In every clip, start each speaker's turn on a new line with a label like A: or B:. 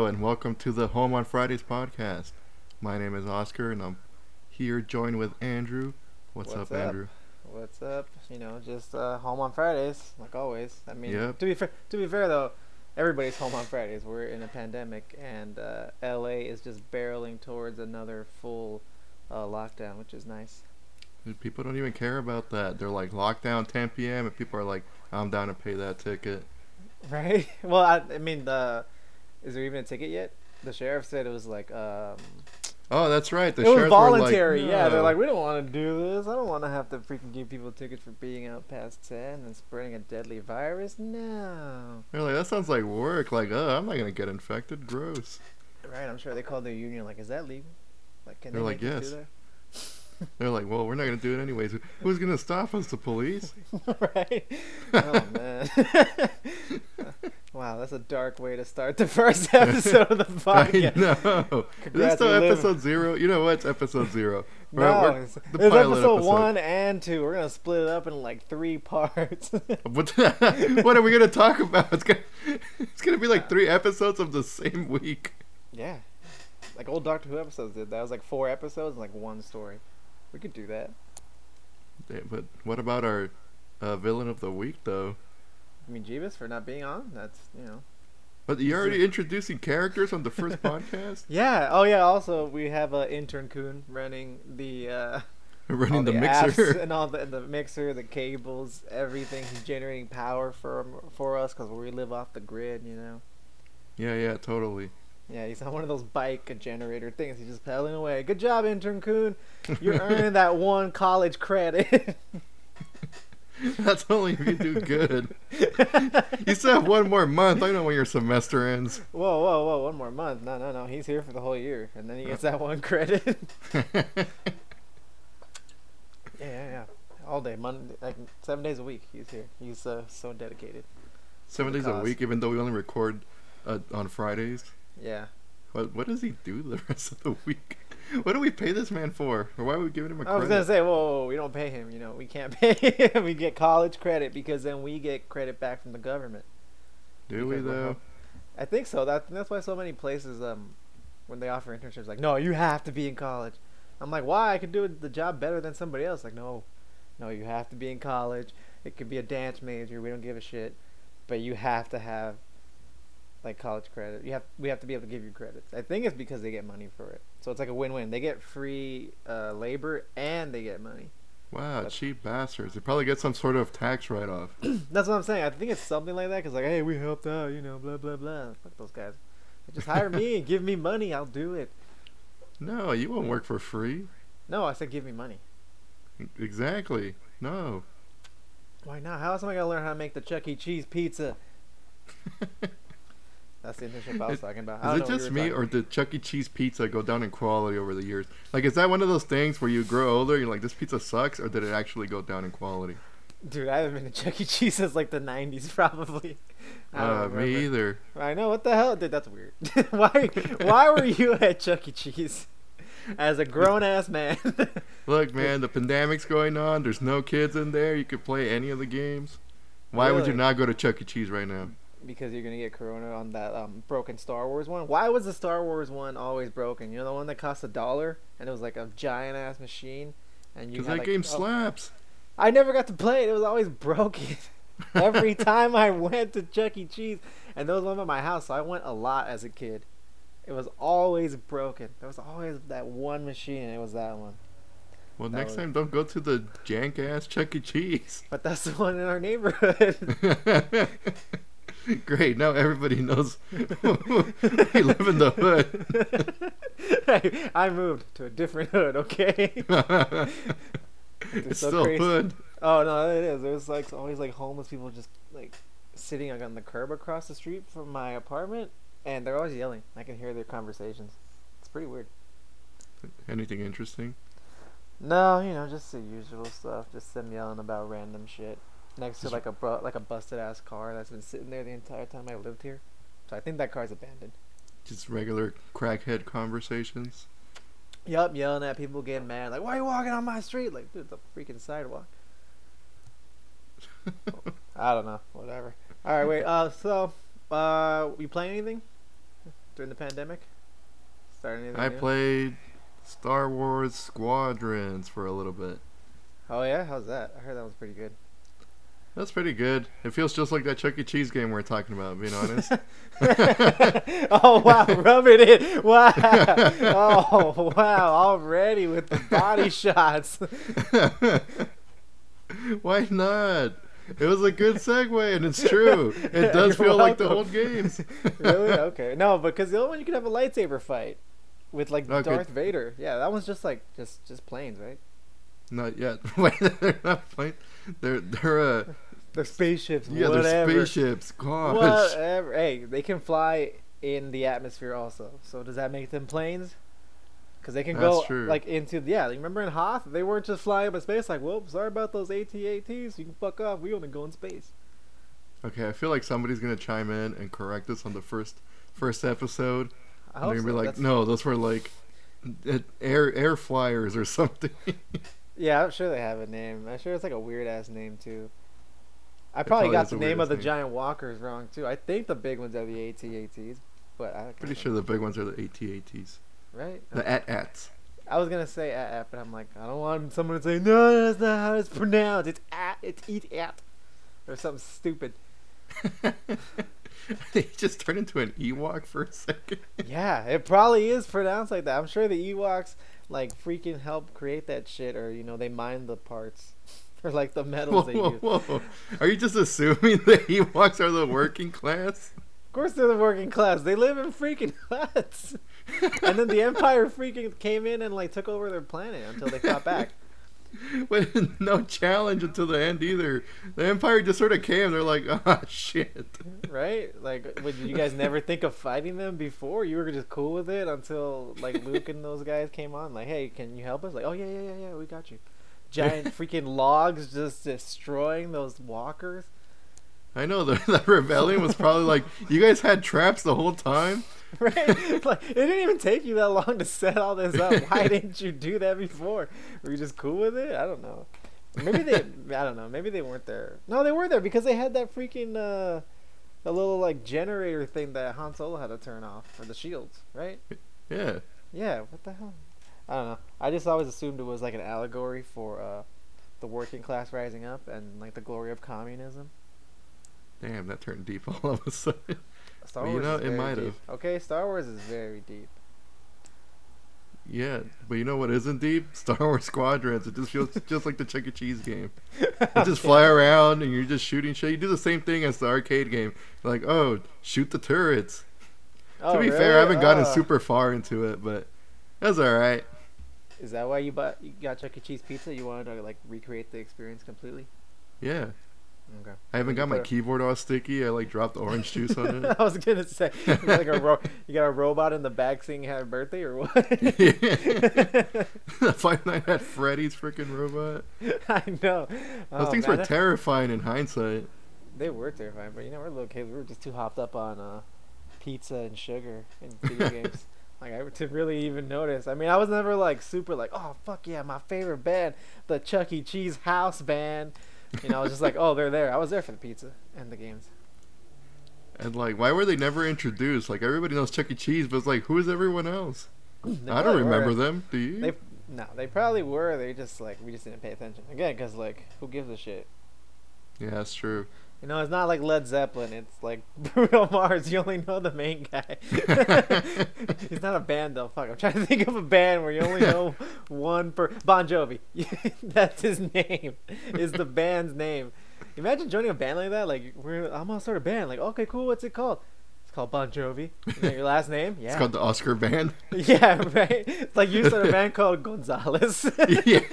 A: Hello, and welcome to the Home on Fridays podcast. My name is Oscar, and I'm here joined with Andrew. What's,
B: What's
A: up,
B: up?
A: Andrew?
B: What's up? You know, just uh, home on Fridays, like always. I mean,
A: Yep.
B: to be fair, to be fair though, everybody's home on Fridays. We're in a pandemic, and uh, LA is just barreling towards another full uh, lockdown, which is nice.
A: Dude, People don't even care about that. They're like lockdown 10 p.m. and people are like, "I'm down to pay that ticket."
B: Right? Well, I, I mean, the is there even a ticket yet? The sheriff said it was like um,
A: Oh, that's right. The
B: it was
A: were like,
B: voluntary. yeah, they're like, we don't want to do this. I don't want to have to freaking give people tickets for being out past ten and spreading a deadly virus. No.
A: They're like, that sounds like work. Like, uh, I'm not gonna get infected. Gross.
B: Right, I'm sure they called their union. Like, is that legal? Like, can
A: They're
B: they
A: like,
B: make us
A: "Yes." They're like, well, we're not gonna do it anyways. Who's gonna stop us? The police?
B: right? Oh man. wow, that's a dark way to start the first episode of the
A: I
B: podcast.
A: know. Is this
B: Congrats,
A: still episode zero? You know what? It's episode zero. We're-
B: No,
A: we're-
B: it's,
A: the
B: it's episode,
A: episode.
B: one and two. We're gonna split it up in like three parts.
A: What, what are we gonna talk about? It's gonna, it's gonna be like three episodes of the same week.
B: yeah, like old Doctor Who episodes did. That was like four episodes and like one story. We could do that.
A: Damn, but what about our uh, villain of the week, though?
B: I mean, Jeebus for not being on. That's you know.
A: But you're already introducing characters on the first podcast,
B: Yeah. Oh yeah. Also, we have uh, intern Coon running the. Uh,
A: running the,
B: apps
A: mixer.
B: and all the the mixer, the cables, everything. He's generating power for for us because we live off the grid, you know.
A: Yeah, yeah, totally.
B: Yeah, he's on one of those bike generator things. He's just pedaling away. Good job, intern Coon. You're earning that one college credit.
A: That's only if you do good. you still have one more month. I don't know when your semester ends.
B: whoa, whoa, whoa! One more month. No, no, no. He's here for the whole year, and then he gets that one credit. yeah, yeah, yeah. All day, Monday, like seven days a week. He's here. He's uh, so dedicated.
A: Seven days a week, even though we only record uh, on Fridays.
B: Yeah.
A: What what does he do the rest of the week? What do we pay this man for? Or why are we giving him a
B: I was gonna say, whoa, whoa, whoa, we don't pay him. You know, we can't pay him. we get college credit because then we get credit back from the government.
A: do we though?
B: I think so. That that's why so many places, um, when they offer internships, like, no, you have to be in college. I'm like, why? I could do the job better than somebody else. Like, no, no, you have to be in college. It could be a dance major. We don't give a shit, but you have to have like college credit. You have we have to be able to give you credits. I think it's because they get money for it. So it's like a win-win. They get free uh, labor and they get money.
A: Wow,
B: That's-
A: cheap bastards. They probably get some sort of tax write off.
B: That's what I'm saying. I think it's something like that. Cause like, hey, we helped out, you know, blah blah blah. Fuck those guys. Just hire me and give me money. I'll do it.
A: no, you won't work for free.
B: No, I said give me money.
A: Exactly. No.
B: Why not? How else am I gonna learn how to make the Chuck E. Cheese pizza? That's the internship I was
A: Is-
B: talking about. I
A: Is it
B: know what you
A: just me, or did Chuck E. Cheese pizza go down in quality over the years? Like, is that one of those things where you grow older, and you're like, this pizza sucks, or did it actually go down in quality?
B: Dude, I haven't been to Chuck E. Cheese since like the '90s, probably.
A: Uh, me either.
B: I know what the hell, dude. That's weird. why? Why were you at Chuck E. Cheese as a grown ass man?
A: Look, man, the pandemic's going on. There's no kids in there. You could play any of the games. Why would you not go to Chuck E. Cheese right now?
B: Because you're gonna get Corona on that um, broken Star Wars one. Why was the Star Wars one always broken? You know the one that cost a dollar and it was like a giant ass machine, and you
A: Because that
B: like,
A: game
B: oh,
A: slaps.
B: I never got to play it. It was always broken. Every time I went to Chuck E. Cheese, and there was one by my house, so I went a lot as a kid. It was always broken. There was always that one machine, and it was that one.
A: Well,
B: That
A: next
B: was-
A: time, don't go to the jank ass Chuck E. Cheese.
B: But that's the one in our neighborhood.
A: Great, now everybody knows we live in the hood.
B: hey, I moved to a different hood. Okay.
A: it's
B: so
A: still
B: crazy.
A: hood.
B: Oh no, it is. There's like always like homeless people just like sitting like, on the curb across the street from my apartment, and they're always yelling. I can hear their conversations. It's pretty weird.
A: Anything interesting?
B: No, you know, just the usual stuff. Just them yelling about random shit next to like a bru- like a busted ass car that's been sitting there the entire time I lived here. So I think that car's abandoned.
A: Just regular crackhead conversations.
B: Yup, yelling at people, getting mad, like, "Why are you walking on my street?" Like, dude, it's a freaking sidewalk. I don't know, whatever. All right, wait. Uh, so, uh, we playing anything? during the pandemic? Starting anything
A: I
B: new?
A: played Star Wars Squadrons for a little bit.
B: Oh yeah, how's that? I heard that was pretty good.
A: That's pretty good. It feels just like that Chuck E. Cheese game we are talking about, being honest.
B: oh wow, rub it in. Wow. Oh wow, already with the body shots.
A: Why not? It was a good segue, and it's true. It does
B: You're
A: feel like the old games.
B: really? Okay. No, because the other one you could have a lightsaber fight with like oh,
A: Okay.
B: Darth Vader. Yeah, that one's just like just just planes, right?
A: Not yet. Wait, they're not playing. They're they're uh
B: They're spaceships.
A: yeah
B: whatever.
A: they're spaceships. Gosh.
B: Whatever. Hey, they can fly in the atmosphere also. So does that make them planes? Because they can
A: That's
B: go
A: true.
B: like into yeah. like, Remember in Hoth, they weren't just flying up in space. Like, well, sorry about those AT-ATs. You can fuck off. We only go in space.
A: Okay, I feel like somebody's gonna chime in and correct us on the first first episode.
B: I
A: And they're gonna
B: so.
A: be like,
B: That's-
A: no, those were like air air flyers or something.
B: Yeah, I'm sure they have a name. I'm sure it's like a weird ass name too. I probably
A: probably
B: got the
A: the
B: name of the
A: name.
B: giant walkers wrong too. I think the big ones are the AT-ATs, but I'm
A: Pretty sure the big ones are the AT-ATs.
B: right.
A: The AT-ATs.
B: I was gonna say at, at, but I'm like, I don't want someone to say no. That's not how it's pronounced. It's at. It's eat at, or something stupid.
A: they just turned into an Ewok for a second.
B: Yeah, it probably is pronounced like that. I'm sure the Ewoks like freaking help create that shit, or you know they mine the parts or like the
A: Whoa,
B: metals they
A: whoa,
B: use.
A: whoa. Are you just assuming the Ewoks are the working class?
B: Of course, they're the working class. They live in freaking huts. and then the Empire freaking came in and like took over their planet until they fought back.
A: But no challenge until the end either. The Empire just sort of came. They're like, ah, shit.
B: Right? Like, would you guys never think of fighting them before? You were just cool with it until like Luke and those guys came on. Like, hey, can you help us? Like, oh yeah, yeah, yeah, yeah, we got you. Giant freaking logs just destroying those walkers.
A: I know the, the rebellion was probably like, you guys had traps the whole time.
B: Right? like, it didn't even take you that long to set all this up. Why didn't you do that before? Were you just cool with it? I don't know. Maybe they, I don't know. Maybe they weren't there. No, they were there because they had that freaking, uh, the little like generator thing that Han Solo had to turn off for the shields, right?
A: Yeah.
B: Yeah. What the hell? I don't know. I just always assumed it was like an allegory for uh, the working class rising up and like the glory of communism.
A: Damn, that turned deep all of a sudden.
B: Star
A: Well, you know, it might have.
B: Okay, Star Wars is very deep.
A: Yeah, but you know what isn't deep? Star Wars Squadrons. It just feels just like the Chuck E. Cheese game. You just fly around and you're just shooting shit. You do the same thing as the arcade game. Like, oh, shoot the turrets.
B: Oh,
A: to be fair, I haven't gotten
B: Oh.
A: super far into it, but that's all right.
B: Is that why you bought you got Chuck E. Cheese pizza? You wanted to like recreate the experience completely?
A: Yeah,
B: Okay.
A: I haven't got my keyboard all sticky. I like dropped orange juice on it.
B: I was gonna say you got like a ro- you got a robot in the back singing "Happy Birthday" or what?
A: Five Nights at Freddy's freaking robot.
B: I know.
A: Those
B: Oh,
A: things
B: man,
A: were terrifying in hindsight.
B: They were terrifying, but you know we're little kids. We were just too hopped up on uh, pizza and sugar and video games. Like I to really even notice. I mean, I was never like super like, oh fuck yeah, my favorite band, the Chuck E. Cheese House Band. You know, I was just like, oh, they're there. I was there for the pizza and the games.
A: And like, why were they never introduced? Like everybody knows Chuck E. Cheese, but it's like, who is everyone else?
B: They
A: I don't
B: probably were.
A: remember them. Do you?
B: They no, they probably were. They just like we just didn't pay attention again because like who gives a shit?
A: Yeah, that's true.
B: You know, it's not like Led Zeppelin. It's like Bruno Mars. You only know the main guy. He's not a band though. Fuck, I'm trying to think of a band where you only know one per. Bon Jovi. That's his name. Is the band's name. Imagine joining a band like that. Like we're I'm gonna start a band. Like okay, cool. What's it called? It's called Bon Jovi. You your last name? Yeah.
A: It's called the Oscar Band.
B: yeah, right. It's like you said a band called Gonzalez.
A: Yeah.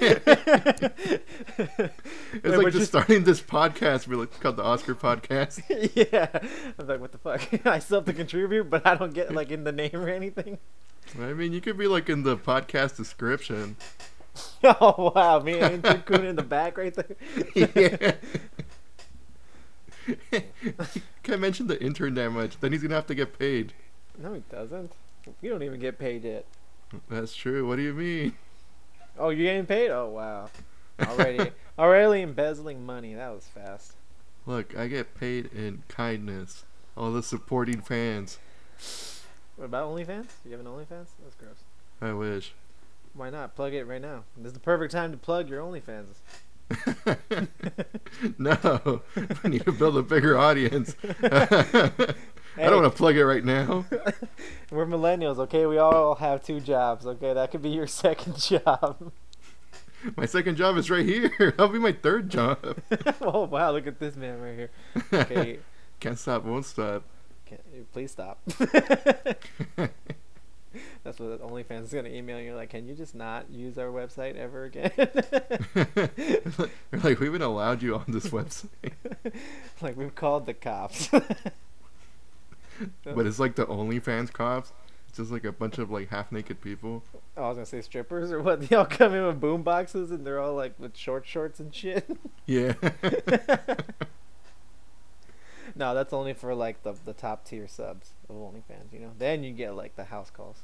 B: It's
A: It's like just starting this podcast. We're like, it's called the Oscar Podcast.
B: yeah. I'm like, what the fuck? I still have to contribute, but I don't get like in the name or anything.
A: I mean, you could be like in the podcast description.
B: Oh wow, me and Andrew in the back right there.
A: yeah. Can't mention the intern that much. Then he's gonna have to get paid.
B: No, he doesn't. We don't even get paid yet.
A: That's true. What do you mean?
B: Oh, you're getting paid? Oh wow. Already, already embezzling money. That was fast.
A: Look, I get paid in kindness. All the supporting fans.
B: What about OnlyFans? Do you have an OnlyFans? That's gross.
A: I wish.
B: Why not? Plug it right now. This is the perfect time to plug your OnlyFans.
A: no, I need to build a bigger audience. I don't want to plug it right now.
B: We're millennials, okay? We all have two jobs, okay? That could be your second job.
A: My second job is right here. That'll be my third job.
B: oh wow! Look at this man right here. Okay,
A: Can't stop, won't stop.
B: Can't, please stop. That's what OnlyFans is gonna email you. Like, can you just not use our website ever again?
A: Like, we haven't allowed you on this website.
B: like, we've called the cops.
A: But it's like the OnlyFans cops. It's just like a bunch of like half naked people.
B: Oh, I was gonna say strippers or what? They all come in with boom boxes and they're all like with short shorts and shit.
A: Yeah.
B: no, that's only for like the the top tier subs of OnlyFans. You know, then you get like the house calls.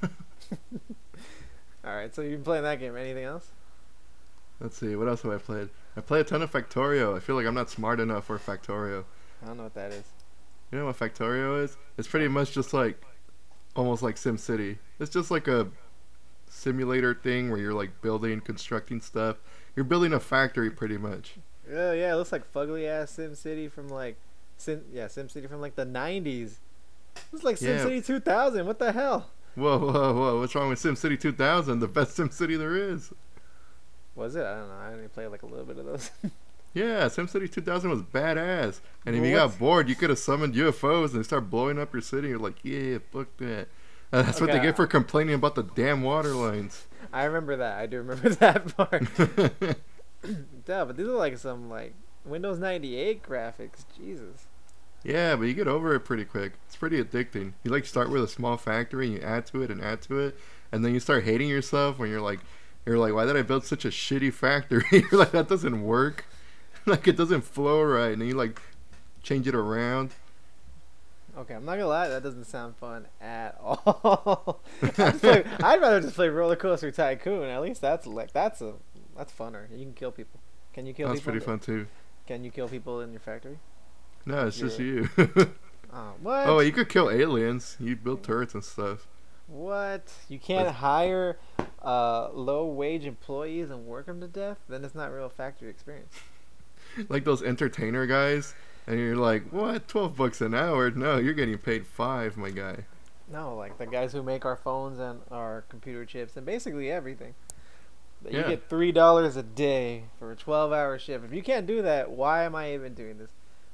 B: all right, so you've been playing that game. Anything else?
A: Let's see, what else have I played? I play a ton of Factorio. I feel like I'm not smart enough for Factorio.
B: I don't know what that is.
A: You know what Factorio is? It's pretty much just like almost like SimCity. It's just like a simulator thing where you're like building, constructing stuff. You're building a factory pretty much.
B: Oh yeah, it looks like fugly ass Sim City from like, Sim yeah Sim City from like the '90s. It's like Sim
A: Yeah.
B: City 2000. What the hell?
A: Whoa, whoa, whoa! What's wrong with SimCity 2000? The best SimCity there is.
B: Was it? I don't know. I only played like a little bit of those.
A: Yeah, SimCity 2000 was badass. And if
B: Well,
A: you got bored, you could have summoned UFOs and they start blowing up your city. You're like, yeah, fuck that. Uh, that's what they get for complaining about the damn water lines.
B: I remember that. I do remember that part. Duh, but these are like some like Windows 98 graphics. Jesus.
A: Yeah, but you get over it pretty quick. It's pretty addicting. You like start with a small factory and you add to it and add to it, and then you start hating yourself when you're like, you're like, why did I build such a shitty factory? you're like, that doesn't work. like it doesn't flow right, and then you like change it around.
B: Okay, I'm not gonna lie. That doesn't sound fun at all. I'd, play, I'd rather just play Roller Coaster Tycoon. At least that's like that's a that's funner. You can kill people. Can you kill
A: That's
B: people?
A: pretty fun too.
B: Can you kill people in your factory?
A: No, it's just you.
B: Oh, what?
A: oh, you could kill aliens. You build turrets and stuff.
B: What? You can't hire uh, low wage employees and work them to death? Then it's not real factory experience.
A: like those entertainer guys, and you're like, what, twelve bucks an hour? No, you're getting paid five, my guy.
B: No, like the guys who make our phones and our computer chips and basically everything. You
A: Yeah.
B: get three dollars a day for a twelve-hour shift. If you can't do that, why am I even doing this?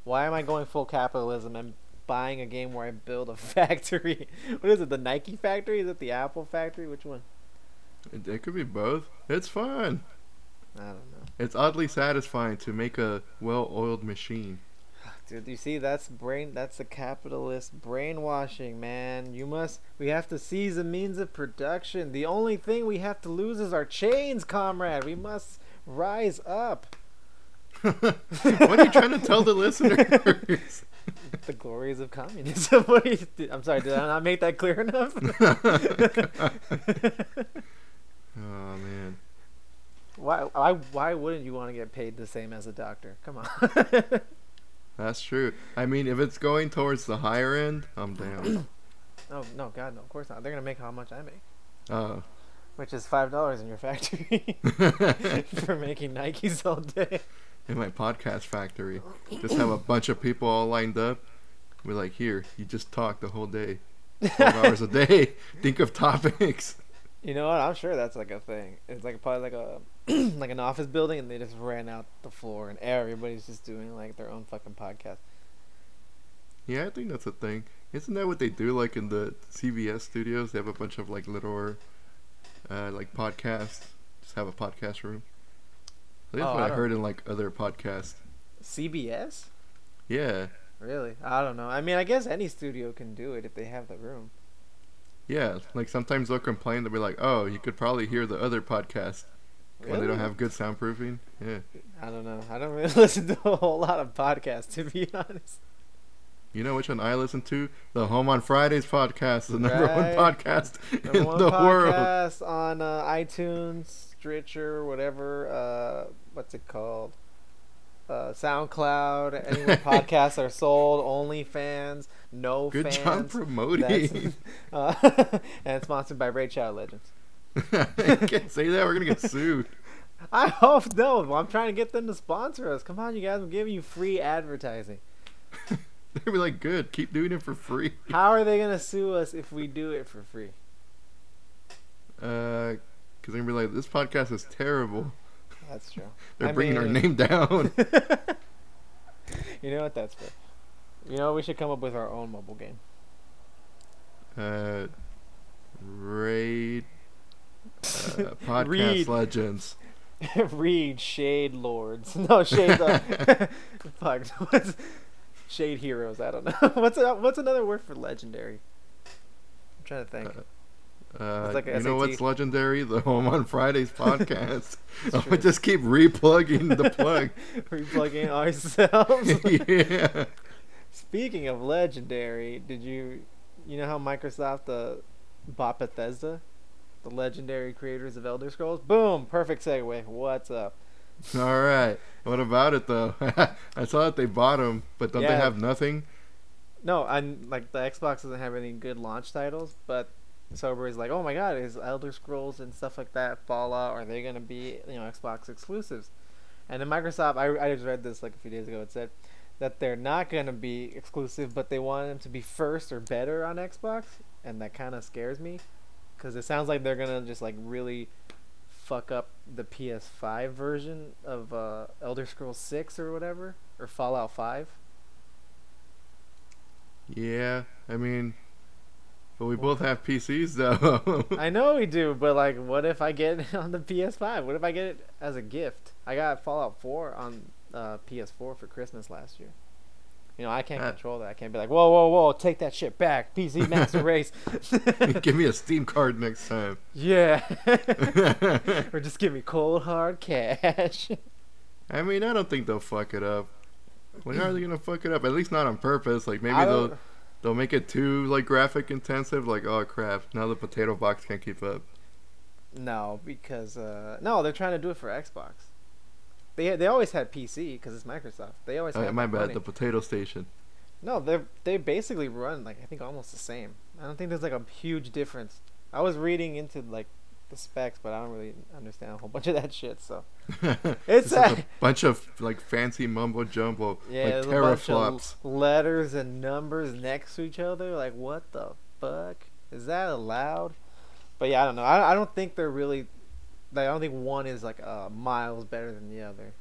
B: Why am I going full capitalism and buying a game where I build a factory? what is it? The Nike factory? Is it the Apple factory? Which one?
A: It, it could be both. It's fun.
B: I don't know.
A: It's oddly satisfying to make a well-oiled machine.
B: Dude, you see, that's brain. That's the capitalist brainwashing, man. You must. We have to seize the means of production. The only thing we have to lose is our chains, comrade. We must rise up.
A: What are you trying to tell the listeners?
B: The glories of communism. what do you, I'm sorry. Did I not make that clear enough?
A: oh man.
B: why? Why? Why wouldn't you want to get paid the same as a doctor? Come on.
A: That's true. I mean, if it's going towards the higher end, I'm down.
B: no, oh, no, God, no. Of course not. They're gonna make how much I make,
A: Oh.
B: which is five dollars in your factory for making Nikes all day.
A: In my podcast factory, just have a bunch of people all lined up. We're like, here, you just talk the whole day, twelve hours a day. Think of topics.
B: You know what? I'm sure that's like a thing. It's like probably like a like an office building, and they just ran out the floor, and everybody's just doing like their own fucking podcast.
A: Yeah, I think that's a thing. Isn't that what they do? Like in the CBS studios, they have a bunch of like little, uh, like podcasts. Just have a podcast room. That's
B: Oh,
A: what
B: I
A: I, heard in like other podcasts.
B: CBS?
A: Yeah,
B: Really? I don't know. I mean, I guess any studio can do it if they have the room.
A: yeah. Like sometimes they'll complain. They'll be like, "Oh, you could probably hear the other podcast when they don't have good soundproofing." Yeah.
B: I don't know. I don't really listen to a whole lot of podcasts, to be honest.
A: You know which one I listen to? The Home on Fridays podcast, is the number
B: Right.
A: one podcast
B: Number
A: in
B: one
A: the world.
B: podcast on uh, iTunes, Stitcher, whatever. Uh, what's it called? uh, SoundCloud, anywhere podcasts are sold, OnlyFans, no
A: Good
B: fans.
A: job promoting.
B: Uh, and sponsored by Raid Shadow Legends.
A: can't say that. We're gonna get sued.
B: I hope no. I'm trying to get them to sponsor us. Come on, you guys. I'm giving you free advertising.
A: They'd be like, "Good, keep doing it for free."
B: How are they gonna sue us if we do it for free?
A: Uh, because they're gonna be like, "This podcast is terrible."
B: That's true.
A: They're
B: I
A: bringing our name down.
B: you know what? That's fair. You know, we should come up with our own mobile game.
A: Uh, raid. Uh, podcast
B: Read.
A: legends.
B: Read Shade Lords. No, Shade. Uh, fuck. What's Shade Heroes? I don't know. What's a, what's another word for legendary? I'm trying to think.
A: Uh,
B: It's like
A: you know what's legendary? The Home on Fridays podcast. I just keep replugging the plug.
B: Replugging ourselves.
A: yeah.
B: Speaking of legendary, did you you know how Microsoft uh, bought Bethesda, the legendary creators of Elder Scrolls? Boom, perfect segue. What's up?
A: All right. What about it though? I saw that they bought them, but don't they have nothing?
B: No, I'm like the Xbox doesn't have any good launch titles, but Sober is like, oh my god, is Elder Scrolls and stuff like that, Fallout, are they gonna be you know Xbox exclusives? And then Microsoft, I I just read this like a few days ago. It said that they're not gonna be exclusive, but they want them to be first or better on Xbox, and that kind of scares me, because it sounds like they're gonna just like really fuck up the PS5 version of uh, Elder Scrolls 6 or whatever, or Fallout 5.
A: Yeah. I mean, but we both have PCs though.
B: I know we do, but like, what if I get it on the PS5? What if I get it as a gift? I got Fallout 4 on uh, PS4 for Christmas last year. You know, I can't control that. I can't be like, whoa, whoa, whoa, take that shit back, PC Master Race.
A: give me a Steam card next time.
B: yeah, or just give me cold hard cash.
A: I mean, I don't think they'll fuck it up. When are they gonna fuck it up? At least not on purpose. Like maybe they'll
B: don't-
A: make it too like graphic intensive. Like oh crap, now the potato box can't keep up.
B: No, because uh, no, they're trying to do it for Xbox. They they always had PC because it's Microsoft. They always
A: Uh,
B: had
A: my bad. The potato station.
B: No, they they basically run like I think almost the same. I don't think there's like a huge difference. I was reading into like the specs, but I don't really understand a whole bunch of that shit. So
A: it's like a bunch of like fancy mumbo jumbo,
B: yeah,
A: like
B: a
A: teraflops.
B: letters and numbers next to each other. Like what the fuck is that allowed? But yeah, I don't know. I I don't think they're really. Like, I don't think one is like uh, miles better than the other.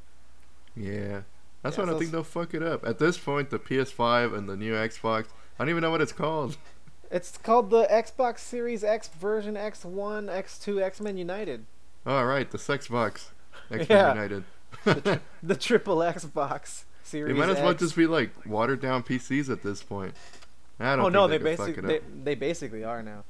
A: Yeah, that's
B: Yeah,
A: why I think they'll fuck it up. At this point, the PS5 and the new Xbox, I don't even know what it's called.
B: It's called the Xbox Series X version X1, X2, X Men United.
A: All right, the Sex Box, Xbox
B: Yeah.
A: United.
B: The triple Xbox Series They
A: might as well
B: X.
A: just be like watered down PCs at this point. I don't.
B: oh no,
A: they,
B: they basically they, they basically are now.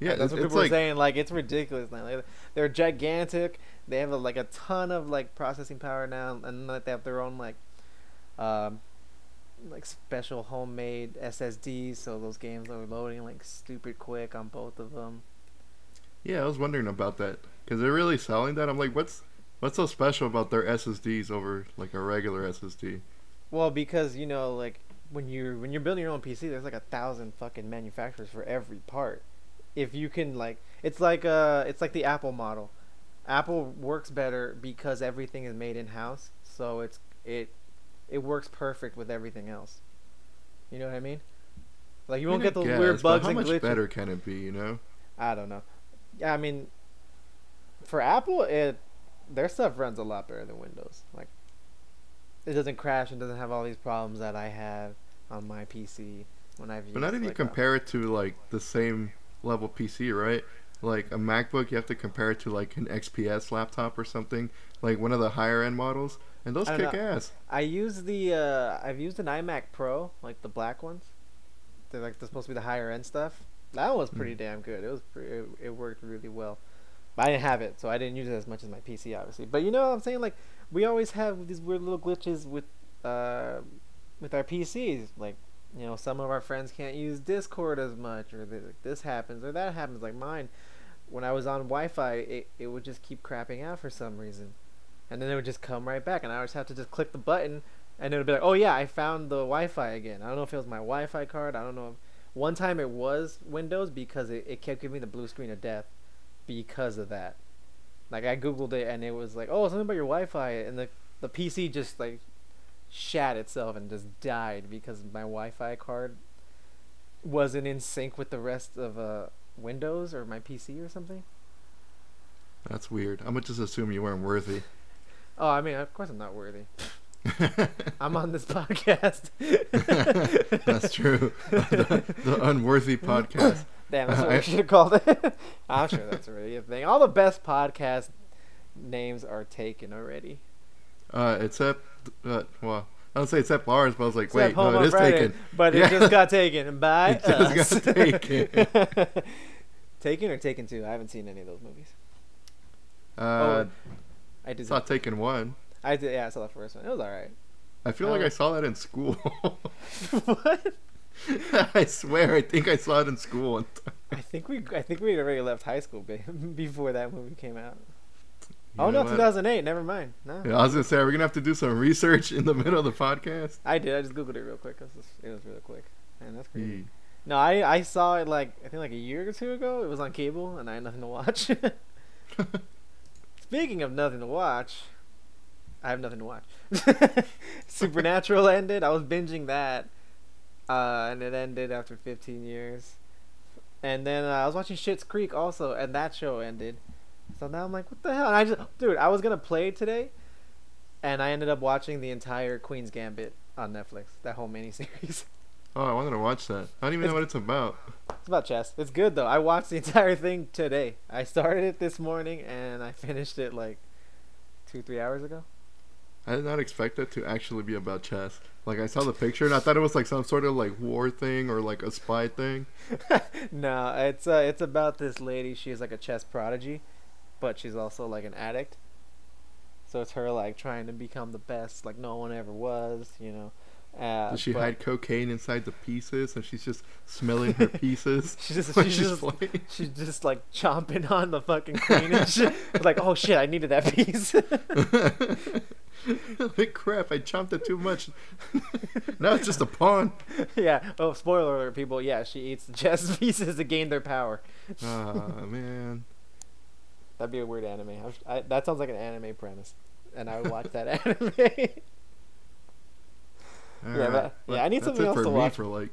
A: yeah,
B: that's what people
A: like
B: are saying. Like it's ridiculous now. Like, they're gigantic. They have a, like a ton of like processing power now, and like, they have their own like, um, like special homemade SSDs. So those games are loading like stupid quick on both of them.
A: Yeah, I was wondering about that because they're really selling that. I'm like, what's what's so special about their SSDs over like a regular SSD?
B: Well, because you know, like when you're when you're building your own PC, there's like a thousand fucking manufacturers for every part. If you can like, it's like uh, it's like the Apple model. Apple works better because everything is made in house, so it's it it works perfect with everything else. You know what I mean? Like you
A: I
B: won't
A: mean,
B: get
A: I
B: those weird
A: guess, but
B: bugs
A: How
B: and
A: much better can it be? You know?
B: I don't know. Yeah, I mean, for Apple, it their stuff runs a lot better than Windows. Like, it doesn't crash and doesn't have all these problems that I have on my PC when I've used.
A: But not if you
B: like, uh,
A: compare it to like the same level PC, right? Like a MacBook, you have to compare it to like an XPS laptop or something, like one of the higher end models, and those kick
B: know.
A: ass.
B: I use the uh, I've used an iMac Pro, like the black ones. They're like they're supposed to be the higher end stuff. That was
A: Hmm.
B: pretty damn good. It was pretty, it, it worked really well. But I didn't have it, so I didn't use it as much as my PC, obviously. But you know what I'm saying? Like we always have these weird little glitches with uh with our PCs. Like you know, some of our friends can't use Discord as much, or th- this happens or that happens. Like mine, when I was on Wi-Fi, it it would just keep crapping out for some reason. And then it would just come right back, and I always have to just click the button, and it would be like, oh yeah, I found the Wi-Fi again. I don't know if it was my Wi-Fi card. I don't know. If, one time it was Windows because it, it kept giving me the blue screen of death because of that. Like I googled it and it was like, oh, something about your Wi-Fi, and the the PC just like shat itself and just died because my Wi-Fi card wasn't in sync with the rest of uh, Windows or my PC or something.
A: That's weird. I'm gonna just assume you weren't worthy.
B: Oh, I mean, of course I'm not worthy. I'm on this podcast.
A: That's true. the, the unworthy podcast.
B: Damn, that's what we should have called it. I'm sure that's already a thing. All the best podcast names are taken already.
A: Uh, except, uh, well, I don't say except ours, but I was like,
B: Except
A: wait,
B: Home
A: no, it is
B: Friday,
A: taken.
B: But
A: Yeah.
B: it just got taken by
A: It just
B: us.
A: got taken.
B: taken or Taken Two? I haven't seen any of those movies.
A: Uh,
B: I did.
A: saw Taken one.
B: I did. Yeah, I saw the first one. It was all right.
A: I feel like
B: Oh.
A: I um, saw that in school.
B: what?
A: I swear, I think I saw it in school. One time.
B: I think we. I think we had already left high school before that movie came out.
A: You
B: oh no, 2008. Never mind. No.
A: Yeah, I was gonna say, we're we gonna have to do some research in the middle of the podcast?
B: I did. I just googled it real quick. 'cause it's- it was really quick. Man, that's crazy.
A: Ye-
B: No, I I saw it like I think like a year or two ago. It was on cable, and I had nothing to watch. Speaking of nothing to watch, I have nothing to watch. Supernatural ended. I was binging that, uh, and it ended after 15 years. And then uh, I was watching Schitt's Creek also, and that show ended. So now I'm like, what the hell? And I just, dude, I was gonna play today, and I ended up watching the entire Queen's Gambit on Netflix. That whole miniseries.
A: Oh, I wanted to watch that. I don't even know what it's about.
B: It's about chess. It's good though. I watched the entire thing today. I started it this morning and I finished it like two, three hours ago.
A: I did not expect it to actually be about chess. Like I saw the picture and I thought it was like some sort of like war thing or like a spy thing.
B: no, it's uh, it's about this lady. She's like a chess prodigy, but she's also like an addict. So it's her like trying to become the best, like no one ever was, you know. Uh,
A: Does she
B: but
A: hide cocaine inside the pieces and she's just smelling her pieces?
B: She's just she's
A: she's
B: just
A: playing?
B: she's just like chomping on the fucking queen and shit. Like, oh shit, I needed that piece.
A: like crap, I chomped it too much. now it's just a pawn.
B: yeah. Oh, spoiler alert, people. Yeah, she eats the chess pieces to gain their power.
A: Ah man.
B: That'd be a weird anime. I, that sounds like an anime premise, and I would watch that anime. Yeah,
A: Alright,
B: but-
A: well,
B: yeah, I need something else
A: for
B: to watch.
A: for like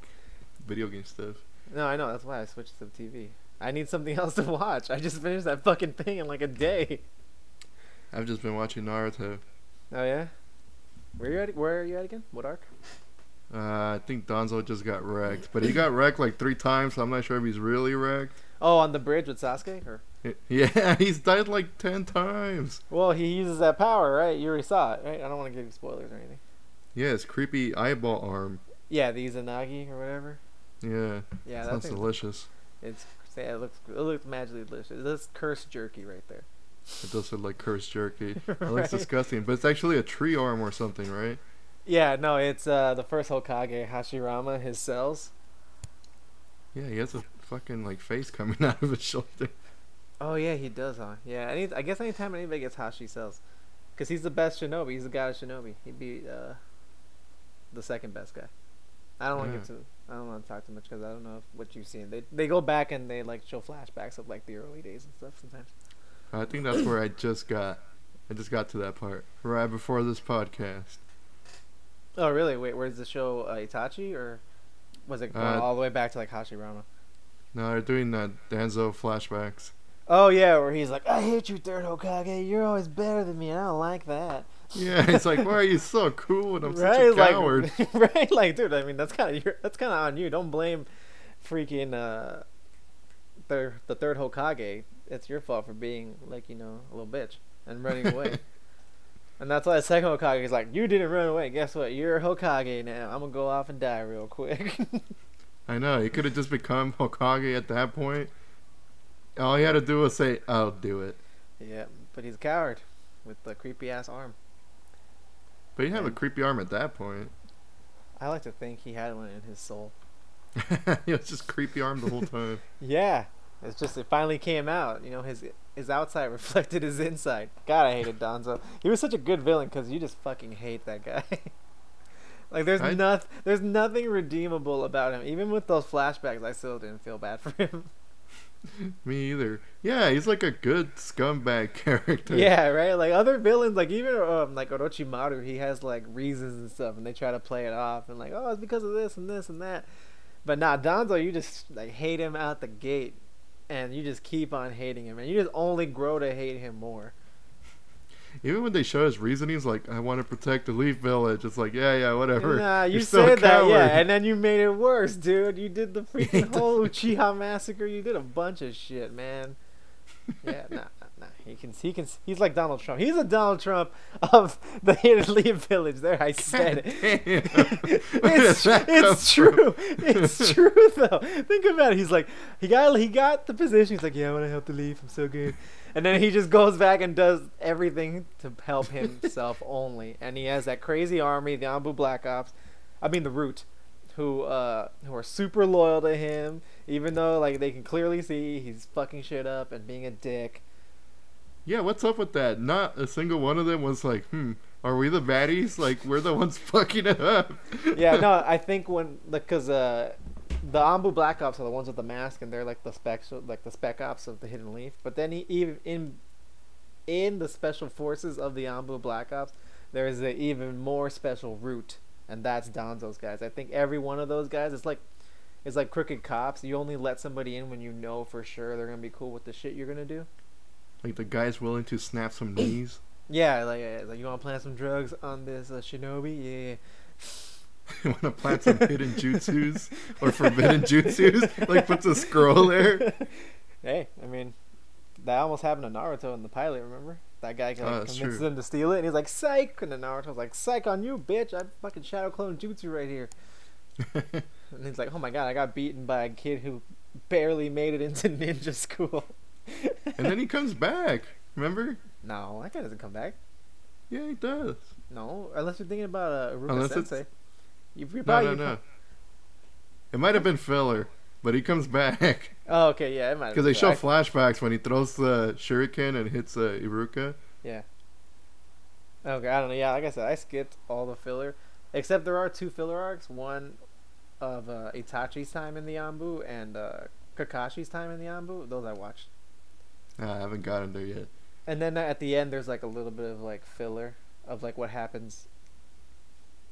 A: video game stuff.
B: no, I know. That's why I switched to TV. I need something else to watch. I just finished that fucking thing in like a day.
A: I've just been watching Naruto.
B: Oh yeah. Where you at? Where are you at again? What arc?
A: Uh, I think Danzo just got wrecked, but he got wrecked like three times, so I'm not sure if he's really wrecked.
B: Oh, on the bridge with Sasuke, or
A: Yeah, he's died like ten times.
B: well, he uses that power, right? You already saw it, right? I don't want to give you spoilers or anything.
A: Yeah, his creepy eyeball arm.
B: Yeah, the Izanagi or whatever.
A: Yeah,
B: Yeah, that
A: sounds delicious.
B: It's yeah, it looks it looks magically delicious. That's cursed jerky right there.
A: It does look like cursed jerky. It looks disgusting, but it's actually a tree arm or something, right?
B: Yeah, no, it's uh the first Hokage Hashirama, his cells.
A: Yeah, he has a fucking like face coming out of his shoulder.
B: Oh yeah, he does, huh? Yeah, any, I guess anytime anybody gets Hashi cells, cause he's the best Shinobi. He's the god of Shinobi. He'd be uh the second best guy. I don't want to
A: Yeah.
B: get too. I don't want to talk too much because I don't know if, what you've seen. They they go back and they like show flashbacks of like the early days and stuff sometimes.
A: I think that's where I just got. I just got to that part right before this podcast.
B: Oh really? Wait, where's the show uh, Itachi or was it going
A: Uh,
B: all the way back to like Hashirama?
A: No, they're doing uh, Danzo flashbacks.
B: Oh yeah, where he's like, I hate you, third Hokage. You're always better than me, and I don't like that.
A: Yeah, it's like, why are you so cool and I'm
B: right?
A: such a
B: like,
A: coward?
B: right? Like, dude, I mean, that's kind of that's kind of on you. Don't blame freaking uh, the the third Hokage. It's your fault for being like you know a little bitch and running away. and that's why the second Hokage is like, you didn't run away. Guess what? You're Hokage now. I'm gonna go off and die real quick.
A: I know he could have just become Hokage at that point. All he had to do was say, "I'll do it."
B: yeah, but he's a coward with the creepy ass arm.
A: But he had a creepy arm at that point.
B: I like to think he had one in his soul.
A: he was just creepy arm the whole time.
B: Yeah, It's just it finally came out. You know, his his outside reflected his inside. God, I hated Danzo. He was such a good villain because you just fucking hate that guy. like there's
A: I-
B: noth there's nothing redeemable about him. Even with those flashbacks, I still didn't feel bad for him.
A: Me either. Yeah, he's like a good scumbag character.
B: yeah, right. Like other villains, like even um, like Orochimaru, he has like reasons and stuff, and they try to play it off and like, oh, it's because of this and this and that. But nah, Danzo, you just like hate him out the gate, and you just keep on hating him, and you just only grow to hate him more.
A: Even when they show his reasonings, like I want to protect the Leaf Village, it's like yeah, yeah, whatever.
B: Nah, you said that, yeah, and then you made it worse, dude. You did the freaking whole. Uchiha massacre. You did a bunch of shit, man. Yeah, nah, nah, nah. He can, he can. He's like Donald Trump. He's a Donald Trump of the Hidden Leaf Village. There, I said it. It's
A: did that come
B: it's true. It's true though. Think about it. He's like he got he got the position. He's like, yeah, I want to help the Leaf. I'm so good. And then he just goes back and does everything to help himself only. And he has that crazy army, the Anbu Black Ops. I mean the Root, who uh who are super loyal to him, even though like they can clearly see he's fucking shit up and being a dick.
A: Yeah, what's up with that? Not a single one of them was like, hmm, are we the baddies? Like we're the ones fucking it up.
B: yeah, no, I think when because uh, the Anbu Black Ops are the ones with the mask, and they're like the spec, like the spec ops of the Hidden Leaf. But then he, even in in the special forces of the Anbu Black Ops, there is an even more special Root, and that's Danzo's guys. I think every one of those guys, is like it's like crooked cops. You only let somebody in when you know for sure they're gonna be cool with the shit you're gonna do.
A: Like the guy's willing to snap some knees.
B: Yeah, like, like you want to plant some drugs on this uh, shinobi? Yeah.
A: you want to plant some hidden jutsus or forbidden jutsus? Like puts a scroll there.
B: Hey, I mean, that almost happened to Naruto in the pilot. Remember that guy like,
A: Oh,
B: convinces
A: true.
B: him to steal it, and he's like, "Psych!" And then Naruto's like, "Psych on you, bitch! I fucking shadow clone jutsu right here." And he's like, "Oh my god, I got beaten by a kid who barely made it into ninja school."
A: and then he comes back. Remember?
B: no, that guy doesn't come back.
A: Yeah, he does.
B: No, unless you're thinking about uh, Iruka
A: Unless
B: Sensei. You, you
A: No,
B: probably,
A: no, no. It might have been filler, but he comes back
B: Oh, okay, yeah, it might.
A: because they show flashbacks when he throws the shuriken and hits uh, Iruka.
B: Yeah. Okay, I don't know. Yeah, like I said, I skipped all the filler, except there are two filler arcs. One of uh, Itachi's time in the Anbu and uh, Kakashi's time in the Anbu. Those I watched.
A: I haven't gotten there yet.
B: And then at the end, there's like a little bit of like filler of like what happens,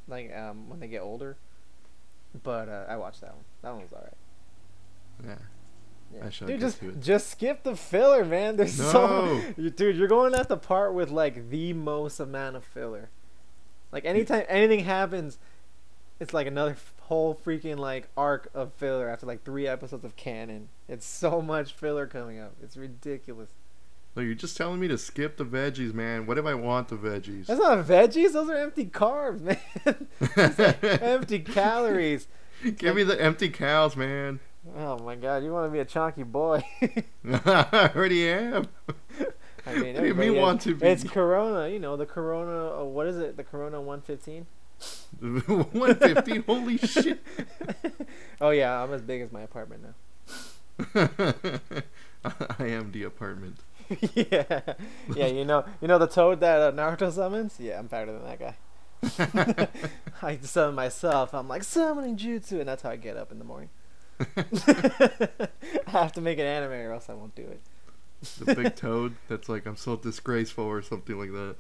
B: like um when they get older. But uh, I watched that one. That one was alright.
A: Yeah.
B: Yeah. Dude, just just skip the filler, man. There's so you, dude. You're going at the part with like the most amount of filler. Like anytime anything happens, it's like another f- whole freaking like arc of filler after like three episodes of canon. It's so much filler coming up. It's ridiculous.
A: Look, you're just telling me to skip the veggies, man. What if I want the veggies?
B: That's not veggies. Those are empty carbs, man. empty calories.
A: Give me the empty cows, man.
B: Oh my god, you want to be a chunky boy?
A: I already am.
B: I mean,
A: What do you mean want to be?
B: It's Corona, you know, the Corona. Uh, what is it? The Corona 115.
A: 115. Holy shit.
B: oh yeah, I'm as big as my apartment now.
A: I am the apartment.
B: yeah, yeah. You know, you know the toad that uh, Naruto summons. Yeah, I'm fatter than that guy. I summon myself. I'm like summoning jutsu, and that's how I get up in the morning. I have to make an anime, or else I won't do it.
A: the big toad that's like, I'm so disgraceful or something like that.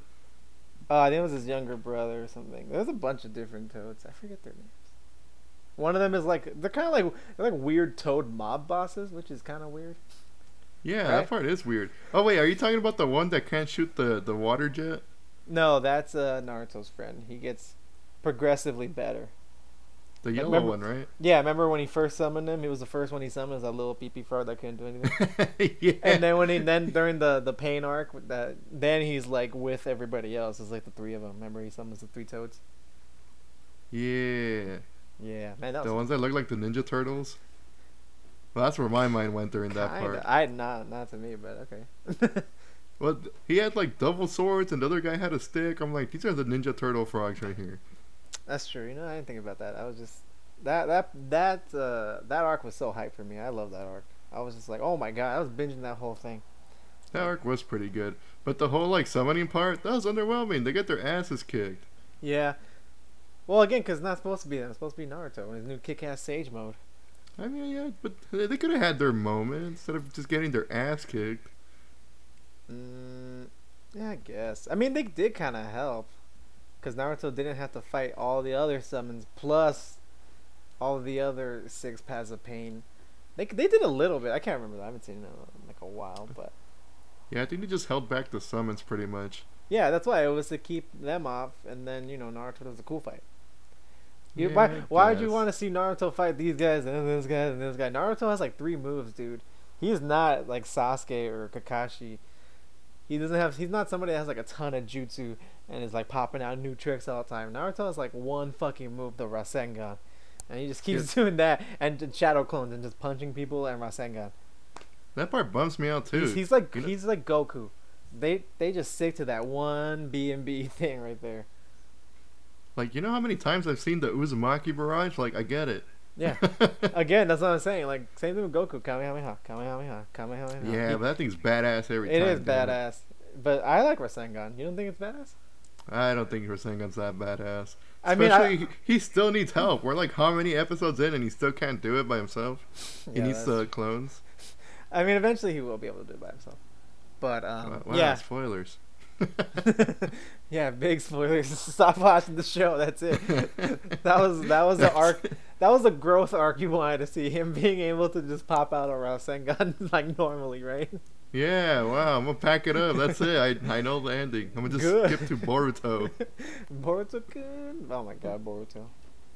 B: Oh, I think it was his younger brother or something. There's a bunch of different toads. I forget their names. One of them is like they're kind of like they're like weird toad mob bosses, which is kind of weird.
A: Yeah,
B: Right?
A: that part is weird. Oh, wait, are you talking about the one that can't shoot the, the water jet?
B: No, that's uh, Naruto's friend. He gets progressively better.
A: The yellow
B: remember-
A: one, right?
B: Yeah, remember when he first summoned him? He was the first one he summoned. Was that little pee-pee frog that couldn't do anything.
A: yeah.
B: and then when he then during the the pain arc, that then he's like with everybody else. It's like the three of them. Remember he summons the three toads.
A: yeah.
B: Yeah, man, that
A: The ones that look like the Ninja Turtles? Well, that's where my mind went during that
B: kinda,
A: part.
B: I not not to me, but okay.
A: Well, he had like double swords and the other guy had a stick. I'm like, these are the Ninja Turtle frogs right here.
B: That's true. You know, I didn't think about that. I was just That that that uh, that arc was so hype for me. I love that arc. I was just like, oh my god, I was binging that whole thing.
A: That arc was pretty good, but the whole like summoning part that was underwhelming. They get their asses kicked.
B: Yeah. Well, again, because it's not supposed to be that. It's supposed to be Naruto in his new kick-ass Sage mode.
A: I mean, yeah, but they could have had their moment instead of just getting their ass kicked.
B: Mm, yeah, I guess. I mean, they did kind of help, because Naruto didn't have to fight all the other summons plus all the other six paths of pain. They they did a little bit. I can't remember. I haven't seen it in like a while, but
A: Yeah, I think they just held back the summons pretty much.
B: yeah, that's why it was to keep them off, and then you know Naruto does a cool fight. You,
A: Yeah,
B: why why would you want to see Naruto fight these guys and this guy and this guy? Naruto has like three moves, dude. He's not like Sasuke or Kakashi. He doesn't have. He's not somebody that has like a ton of jutsu and is like popping out new tricks all the time. Naruto has like one fucking move, the Rasengan, and he just keeps doing that and shadow clones and just punching people and Rasengan.
A: That part bums me out too.
B: He's, he's like
A: You know-
B: he's like Goku. They they just stick to that one B and B thing right there.
A: Like, you know how many times I've seen the Uzumaki barrage? Like, I get it.
B: Yeah. Again, that's what I'm saying. Like same thing with Goku. Kamehameha, Kamehameha, Kamehameha.
A: yeah, but that thing's badass every
B: it
A: time.
B: It is
A: damn
B: badass. But I like Rasengan. You don't think it's badass?
A: I don't think Rasengan's that badass.
B: I mean, I,
A: he still needs help. We're like how many episodes in, and he still can't do it by himself. He
B: yeah,
A: needs the clones.
B: I mean, eventually he will be able to do it by himself. But um,
A: wow,
B: yeah,
A: spoilers.
B: yeah, big spoilers. Stop watching the show. That's it. That was that was the arc. That was a growth arc you wanted to see him being able to just pop out a Rasengan like normally, right?
A: Yeah, wow. I'm gonna pack it up. That's it. I I know the ending. I'm gonna just
B: Good.
A: skip to Boruto.
B: Boruto good. Oh my god, Boruto.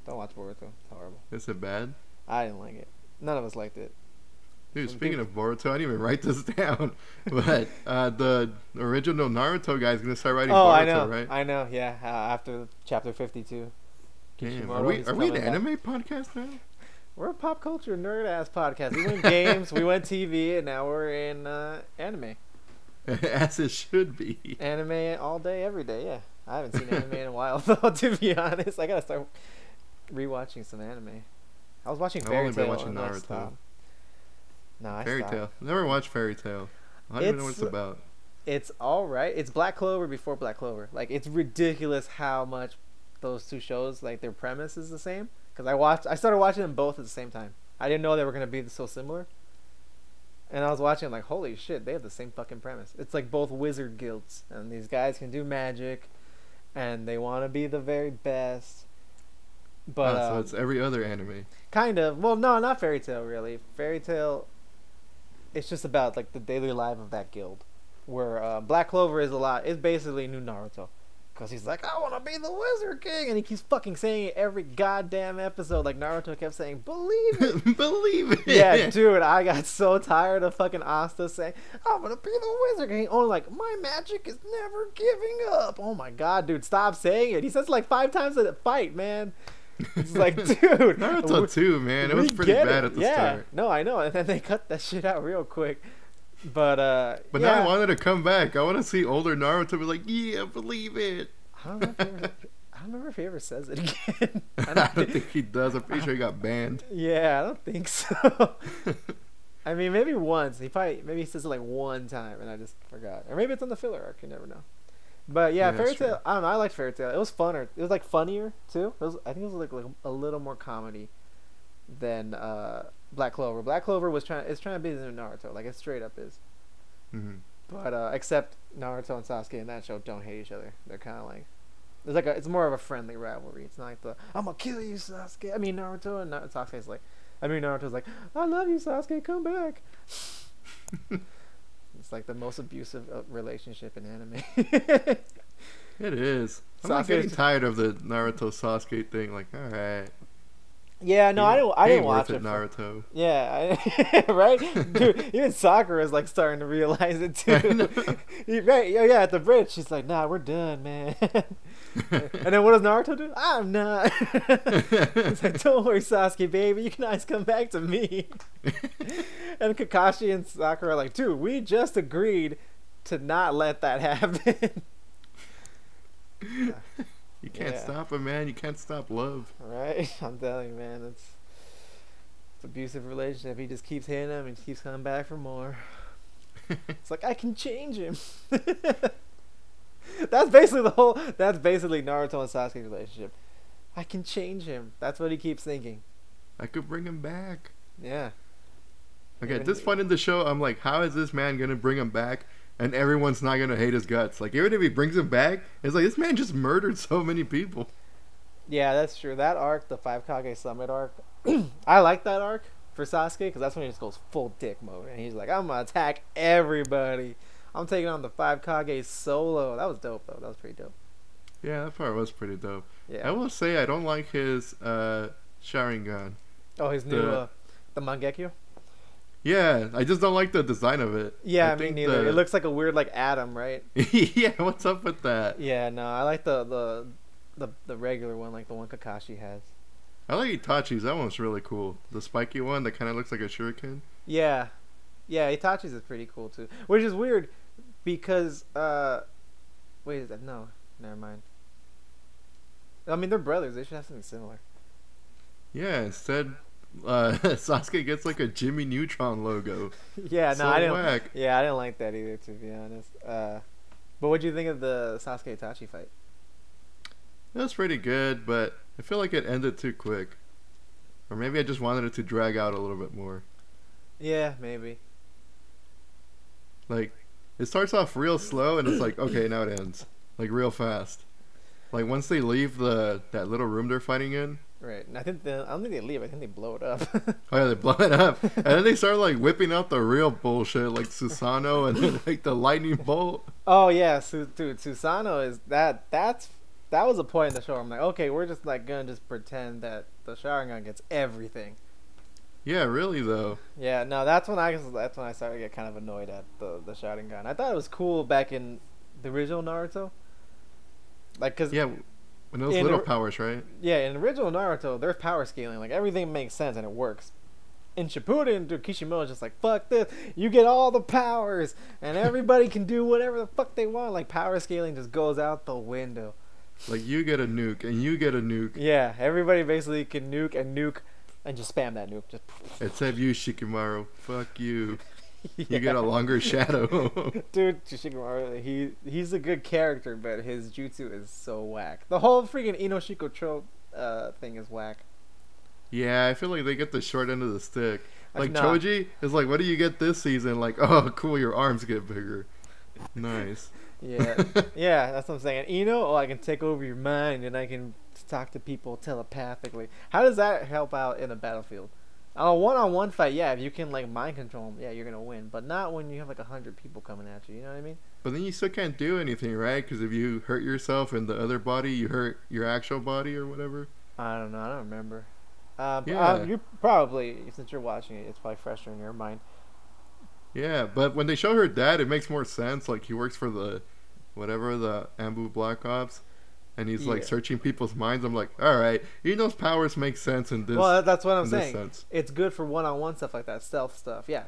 B: Don't watch Boruto. It's horrible.
A: Is it bad?
B: I didn't like it. None of us liked it.
A: Dude, speaking of Boruto, I didn't even write this down. But uh, the original Naruto guy is gonna start writing
B: oh,
A: Boruto,
B: I know.
A: right?
B: I know. Yeah, uh, after chapter fifty-two.
A: Damn, are we are we an
B: back.
A: anime podcast now?
B: We're a pop culture nerd ass podcast. We went games, we went TV, and now we're in uh, anime.
A: As it should be.
B: Anime all day, every day. Yeah, I haven't seen anime in a while though. To be honest, I gotta start rewatching some anime. I was watching
A: I've only been watching Naruto.
B: No, I
A: Fairy
B: stopped.
A: Tail. Never watched Fairy Tail. I don't even know what it's about.
B: It's all right. It's Black Clover before Black Clover. Like it's ridiculous how much those two shows like their premise is the same. Because I watched, I started watching them both at the same time. I didn't know they were gonna be so similar. And I was watching like, holy shit, they have the same fucking premise. It's like both wizard guilds, and these guys can do magic, and they want to be the very best. But
A: Ah, so
B: um,
A: it's every other anime.
B: Kind of. Well, no, not fairy tail really. Fairy tail. It's just about like the daily life of that guild, where uh, Black Clover is a lot. It's basically new Naruto, because he's like, I want to be the Wizard King, and he keeps fucking saying it every goddamn episode. Like Naruto kept saying, believe it.
A: Believe it.
B: yeah, dude, I got so tired of fucking Asta saying, I'm gonna be the Wizard King. Oh, like my magic is never giving up. Oh my god, dude, stop saying it. He says it like five times in a fight, man. It's like, dude,
A: Naruto
B: we-
A: too, man. It was pretty bad
B: it.
A: at the
B: yeah.
A: start.
B: No, I know, and then they cut that shit out real quick. But uh,
A: But
B: yeah.
A: now I wanted to come back. I want to see older Naruto be like, yeah, believe it.
B: I don't know if he ever, I don't remember if he ever says it again.
A: I don't think he does. I'm pretty sure he got banned.
B: Yeah, I don't think so. I mean, maybe once. He probably maybe he says it like one time, and I just forgot, or maybe it's on the filler arc. You never know. But yeah,
A: Yeah,
B: Fairy
A: that's true.
B: Tail. I don't know. I liked Fairy Tail. It was funner. It was like funnier too. It was. I think it was like, like a little more comedy than uh, Black Clover. Black Clover was trying. It's trying to be the new Naruto. Like it straight up is.
A: hmm
B: But uh, except Naruto and Sasuke in that show don't hate each other. They're kind of like it's like a, it's more of a friendly rivalry. It's not like the I'm gonna kill you, Sasuke. I mean Naruto and Sasuke's like, I mean Naruto's like, I love you, Sasuke. Come back. it's like the most abusive uh, relationship in anime.
A: It is. I'm like
B: Sasuke's-
A: getting tired of the Naruto Sasuke thing. Like, all right.
B: yeah, no, I didn't. I
A: He
B: didn't watch it. for-
A: Naruto.
B: Yeah, I, right, dude. Even Sakura is like starting to realize it too. right? Yeah, yeah. At the bridge, she's like, "Nah, we're done, man." and then what does Naruto do? I'm not. He's like, "Don't worry, Sasuke, baby. You can always come back to me." and Kakashi and Sakura are like, "Dude, we just agreed to not let that happen."
A: You can't
B: Yeah.
A: stop him, man. You can't stop love.
B: Right? I'm telling you, man, it's it's abusive relationship. He just keeps hitting him and keeps coming back for more. It's like I can change him. That's basically the whole. That's basically Naruto and Sasuke's relationship. I can change him. That's what he keeps thinking.
A: I could bring him back.
B: Yeah.
A: Okay, at this point in the show, I'm like, how is this man gonna bring him back? And everyone's not gonna hate his guts. Like, even if he brings him back, it's like this man just murdered so many people.
B: Yeah, that's true. That arc, the Five Kage Summit arc, I like that arc for Sasuke because that's when he just goes full dick mode and he's like, I'm gonna attack everybody. I'm taking on the Five Kage solo. That was dope though. That was pretty dope.
A: Yeah, that part was pretty dope.
B: Yeah.
A: I will say I don't like his uh Sharingan.
B: oh, his new
A: the-
B: uh, the Mangekyo.
A: Yeah, I just don't like the design of it.
B: Yeah,
A: I
B: me
A: think
B: neither.
A: the-
B: It looks like a weird like Atom, right?
A: yeah, what's up with that?
B: Yeah, no, I like the the the the regular one, like the one Kakashi has.
A: I like Itachi's. That one's really cool. The spiky one that kind of looks like a shuriken.
B: Yeah, yeah, Itachi's is pretty cool too. Which is weird because uh, wait, is that no? Never mind. I mean, they're brothers. They should have something similar.
A: Yeah, instead, uh, Sasuke gets like a Jimmy Neutron logo.
B: yeah, no,
A: so
B: I didn't.
A: whack.
B: Yeah, I didn't like that either, to be honest. Uh, but what do you think of the Sasuke Itachi fight?
A: It was pretty good, but I feel like it ended too quick. Or maybe I just wanted it to drag out a little bit more.
B: Yeah, maybe.
A: Like, it starts off real slow, and it's like, okay, now it ends. Like, real fast. Like, once they leave the that little room they're fighting in,
B: Right. And I think the, I don't think they leave. I think they blow it up.
A: oh yeah, they blow it up. and then they start, like, whipping out the real bullshit, like Susanoo and then, like, the lightning bolt.
B: Oh yeah, Su- dude, Susanoo is that. That's that was a point in the show. Where I'm like, okay, we're just like gonna just pretend that the Sharingan gets everything.
A: Yeah, really, though.
B: Yeah, no, that's when I that's when I started to get kind of annoyed at the the Sharingan. I thought it was cool back in the original Naruto. Like, cause
A: Yeah, when those little
B: the-
A: powers, right?
B: yeah, in original Naruto, there's power scaling. Like everything makes sense and it works. In Shippuden, dude, Kishimoto's just like, fuck this. You get all the powers, and everybody can do whatever the fuck they want. Like power scaling just goes out the window.
A: Like, you get a nuke, and you get a nuke.
B: Yeah, everybody basically can nuke and nuke, and just spam that nuke. Just
A: Except you, Shikamaru. Fuck you.
B: Yeah.
A: You get a longer shadow.
B: Dude, Shikamaru, he he's a good character, but his jutsu is so whack. The whole freaking Inoshiko trope uh, thing is whack.
A: yeah, I feel like they get the short end of the stick. Like
B: Nah.
A: Choji is like, what do you get this season? Like, oh, cool, your arms get bigger. Nice.
B: Yeah, yeah, that's what I'm saying. Ino, oh, I can take over your mind and I can talk to people telepathically. How does that help out in a battlefield? On a one-on-one fight, yeah, if you can like mind control them, yeah, you're gonna win. But not when you have like a hundred people coming at you. You know what I mean?
A: But then you still can't do anything, right? Because if you hurt yourself in the other body, you hurt your actual body or whatever.
B: I don't know. I don't remember. Uh,
A: Yeah.
B: uh, you probably since you're watching it, it's probably fresher in your mind.
A: Yeah, but when they show her dad, it makes more sense. Like he works for the, whatever the Anbu Black Ops, and he's like searching people's minds. I'm like, all right, Ino's powers make sense in this.
B: well, that's what I'm saying.
A: sense.
B: It's good for one-on-one stuff like that, stealth stuff. Yeah,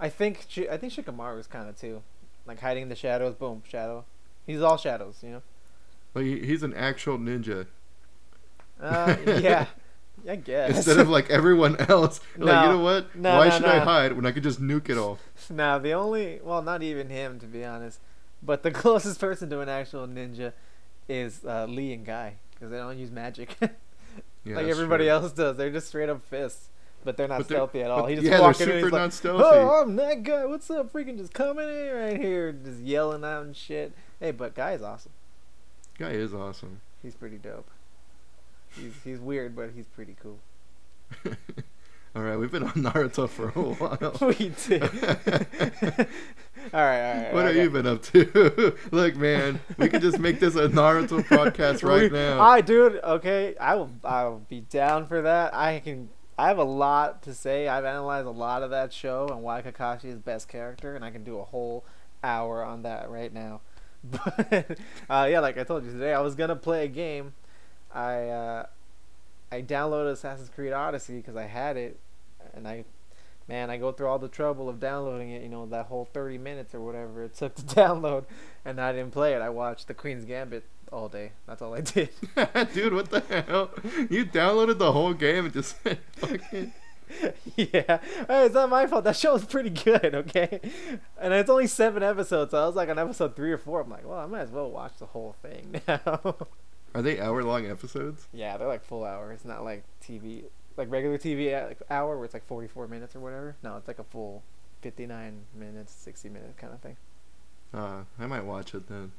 B: I think I think Shikamaru is kind of too, like hiding in the shadows. Boom, shadow. He's all shadows, you know.
A: Like he's an actual ninja
B: Uh, yeah, I guess.
A: instead of like everyone else. Like you know what?
B: No,
A: Why
B: no,
A: should I hide when I could just nuke it all?
B: now the only, well, not even him to be honest, but the closest person to an actual ninja is uh, Lee and Guy because they don't use magic
A: Yeah,
B: like everybody
A: true.
B: else does. They're just straight up fists, but they're not
A: But they're-
B: stealthy at all. He just
A: yeah,
B: walks in and he's like,
A: stealthy.
B: "Oh, I'm that guy. What's up? Freaking just coming in right here, just yelling out and shit." Hey, but Guy is awesome.
A: Guy is awesome.
B: He's pretty dope. He's he's weird, but he's pretty cool.
A: all right, we've been on Naruto for a while.
B: we did. all right, all right.
A: What
B: I
A: have you been up to? Look, man, we could just make this a Naruto podcast right
B: We-
A: now.
B: I dude, okay, I will I will be down for that. I can I have a lot to say. I've analyzed a lot of that show and why Kakashi is best character, and I can do a whole hour on that right now. But uh, yeah, like I told you today, I was gonna play a game. I uh, I downloaded Assassin's Creed Odyssey because I had it, and I man, I go through all the trouble of downloading it. You know that whole thirty minutes or whatever it took to download, and I didn't play it. I watched the Queen's Gambit all day. That's all I did.
A: Dude, what the hell? You downloaded the whole game and just fucking.
B: yeah, Hey, it's not my fault. That show was pretty good, okay? And it's only seven episodes, so I was like on episode three or four. I'm like, well, I might as well watch the whole thing now.
A: Are they hour long episodes?
B: yeah, they're like full hour. It's not like TV, like regular TV hour where it's like 44 minutes or whatever. No, it's like a full 59 minutes, 60 minute kind of thing.
A: Uh, I might watch it then.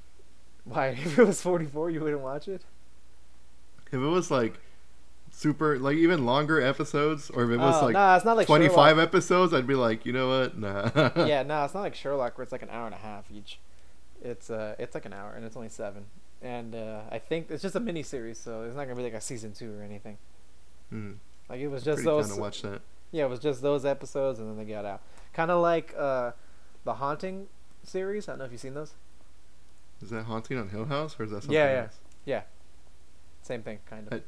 B: Why? If it was 44, you wouldn't watch it?
A: If it was like super, like even longer episodes, or if it was
B: Oh,
A: like
B: nah, it's not like
A: 25 episodes, I'd be like, you know what? Nah.
B: Sherlock. yeah, no, it's not like Sherlock where it's like an hour and a half each. It's uh, it's like an hour and it's only seven. And uh, I think it's just a mini series, so it's not gonna be like a season two or anything.
A: Hmm.
B: Like it was just those.
A: watch that.
B: Yeah, it was just those episodes, and then they got out. Kind of like uh, the Haunting series. I don't know if you've seen those.
A: Is that Haunting on Hill House, or is that something else?
B: Yeah, yeah.
A: else?
B: Same thing, kind of.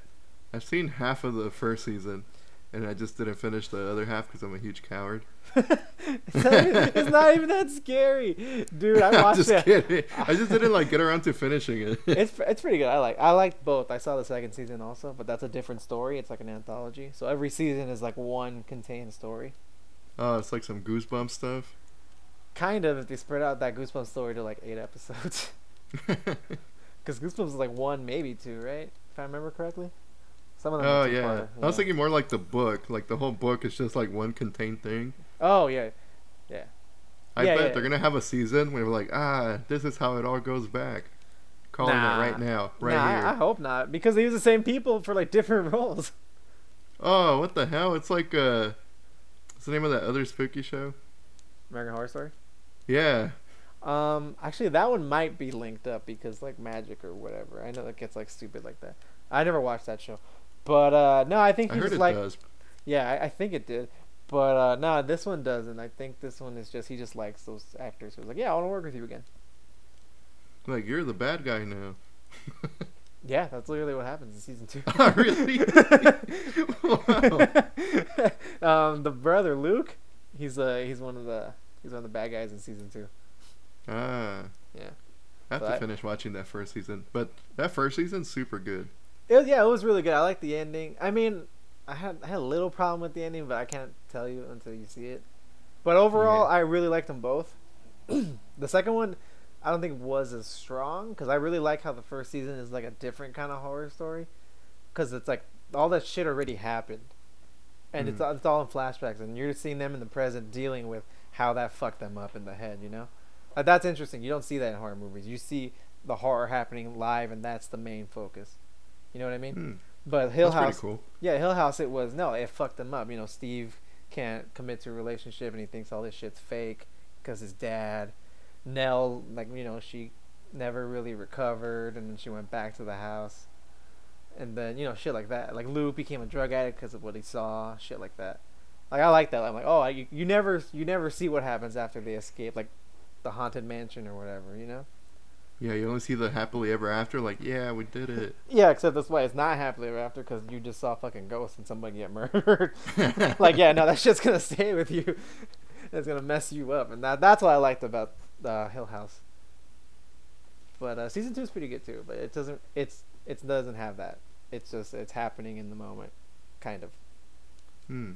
A: I've seen half of the first season, and I just didn't finish the other half because I'm a huge coward.
B: it's, not even, it's not even that scary, dude. I watched
A: just
B: it.
A: kidding. I just didn't like get around to finishing it.
B: It's it's pretty good. I like I liked both. I saw the second season also, but that's a different story. It's like an anthology. So every season is like one contained story.
A: oh, it's like some goosebump stuff.
B: Kind of if they spread out that Goosebumps story to like eight episodes. Because Goosebumps is like one, maybe two, right? If I remember correctly. Some of them.
A: oh yeah. I was thinking more like the book. Like the whole book is just like one contained thing.
B: Oh yeah, yeah.
A: I
B: Yeah,
A: bet
B: yeah.
A: they're gonna have a season where we're like, ah, this is how it all goes back. Calling
B: Nah.
A: it right now, right
B: nah,
A: here.
B: I, I hope not because they use the same people for like different roles.
A: Oh, what the hell? It's like uh, what's the name of that other spooky show?
B: American Horror Story.
A: Yeah.
B: Um, actually, that one might be linked up because like magic or whatever. I know that gets like stupid like that. I never watched that show, but uh, no, I think
A: I
B: he just
A: it
B: like
A: does.
B: yeah, I, I think it did, but uh, no, this one doesn't. I think this one is just he just likes those actors. Who's like, yeah, I want to work with you again.
A: Like you're the bad guy now.
B: Yeah, that's literally what happens in season two.
A: Oh, really? wow.
B: um, the brother Luke, he's uh he's one of the he's one of the bad guys in season two.
A: Ah.
B: Yeah.
A: I have
B: So
A: to
B: I-
A: finish watching that first season, but that first season's super good.
B: It was, yeah, it was really good. I like the ending. I mean, I had I had a little problem with the ending, but I can't tell you until you see it. But overall,
A: Yeah.
B: I really liked them both. the second one, I don't think was as strong because I really like how the first season is like a different kind of horror story, because it's like all that shit already happened, and it's
A: Mhm.
B: all- it's all in flashbacks, and you're seeing them in the present dealing with how that fucked them up in the head. You know, like, that's interesting. You don't see that in horror movies. You see the horror happening live, and that's the main focus. You know what I mean?
A: Hmm.
B: But Hill
A: That's
B: House,
A: pretty cool.
B: yeah, Hill House. It was no, it fucked him up. You know, Steve can't commit to a relationship, and he thinks all this shit's fake because his dad. Nell, like you know, she never really recovered, and then she went back to the house, and then you know, shit like that. Like Luke became a drug addict because of what he saw, shit like that. Like I like that. I'm like, oh, you, you never, you never see what happens after they escape, like the haunted mansion or whatever, you know.
A: Yeah, you only see the happily ever after. Like, yeah, we did it.
B: Yeah, except this way, it's not happily ever after because you just saw fucking ghosts and somebody get murdered. like, yeah, no, that shit's gonna stay with you. It's gonna mess you up, and that that's what I liked about uh, Hill House. But uh, season two is pretty good too. But it doesn't. It's it doesn't have that. It's just it's happening in the moment, kind of.
A: Hmm.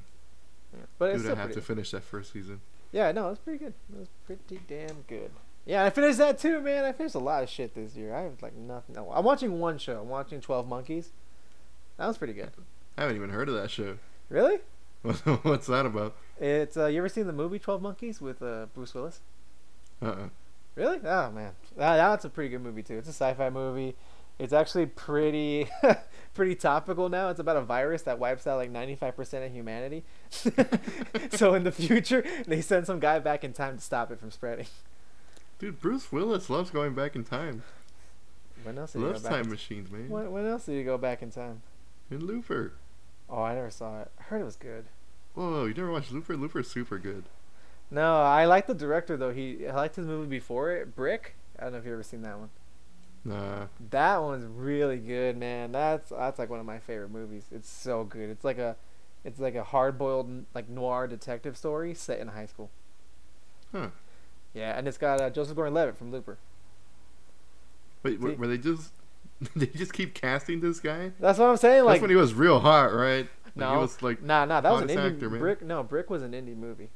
B: Yeah. But it's still
A: I have
B: pretty.
A: to finish that first season.
B: Yeah, no, it's pretty good. It was pretty damn good. Yeah, I finished that too, man. I finished a lot of shit this year. I have like nothing. No, I'm watching one show. I'm watching Twelve Monkeys. That was pretty good.
A: I haven't even heard of that show.
B: Really?
A: What's that about?
B: It's uh, you ever seen the movie Twelve Monkeys with uh, Bruce Willis?
A: Uh. uh
B: Really? Oh man, that, that's a pretty good movie too. It's a sci-fi movie. It's actually pretty, pretty topical now. It's about a virus that wipes out like ninety-five percent of humanity. so in the future, they send some guy back in time to stop it from spreading.
A: Dude, Bruce Willis loves going back in time.
B: When else did he
A: Loves
B: go back?
A: time
B: In
A: machines, man.
B: when, when else did he go back in time?
A: In Looper.
B: Oh, I never saw it. I heard it was good.
A: Whoa, you never watched Looper? Looper's super good.
B: No, I like the director though. He I liked his movie before it, Brick. I don't know if you ever seen that one.
A: Nah.
B: That one's really good, man. That's that's like one of my favorite movies. It's so good. It's like a it's like a hard-boiled like noir detective story set in high school.
A: Huh.
B: Yeah, and it's got uh, Joseph Gordon-Levitt from Looper.
A: Wait, were,
B: See?
A: were they just they just keep casting this guy?
B: That's what I'm saying.
A: That's
B: Like,
A: when he was real hot, right? Like,
B: no,
A: he was like
B: nah, nah, that was an indie
A: actor, man.
B: Brick. No, Brick was an indie movie.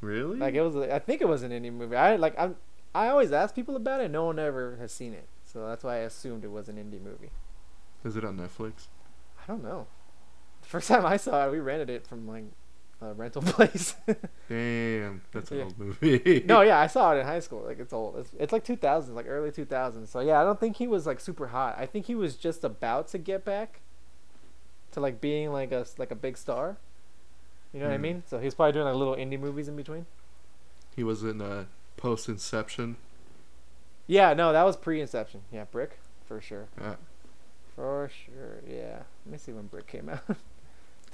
A: really.
B: Like it was. I think it was an indie movie. I like. I I always ask people about it. No one ever has seen it, so that's why I assumed it was an indie movie.
A: Is it on Netflix?
B: I don't know. The first time I saw it, we rented it from like a rental place.
A: Damn, that's an
B: Yeah.
A: old movie.
B: no, yeah, I saw it in high school. Like it's old. It's, it's like 2000s, like early 2000s. So yeah, I don't think he was like super hot. I think he was just about to get back to like being like a like a big star. You know what I
A: Hmm.
B: mean? So he's probably doing like little indie movies in between.
A: he was in uh, Post Inception.
B: Yeah, no, that was pre-Inception. Yeah, Brick for sure.
A: Uh,
B: For sure. Yeah. Let me see when Brick came out.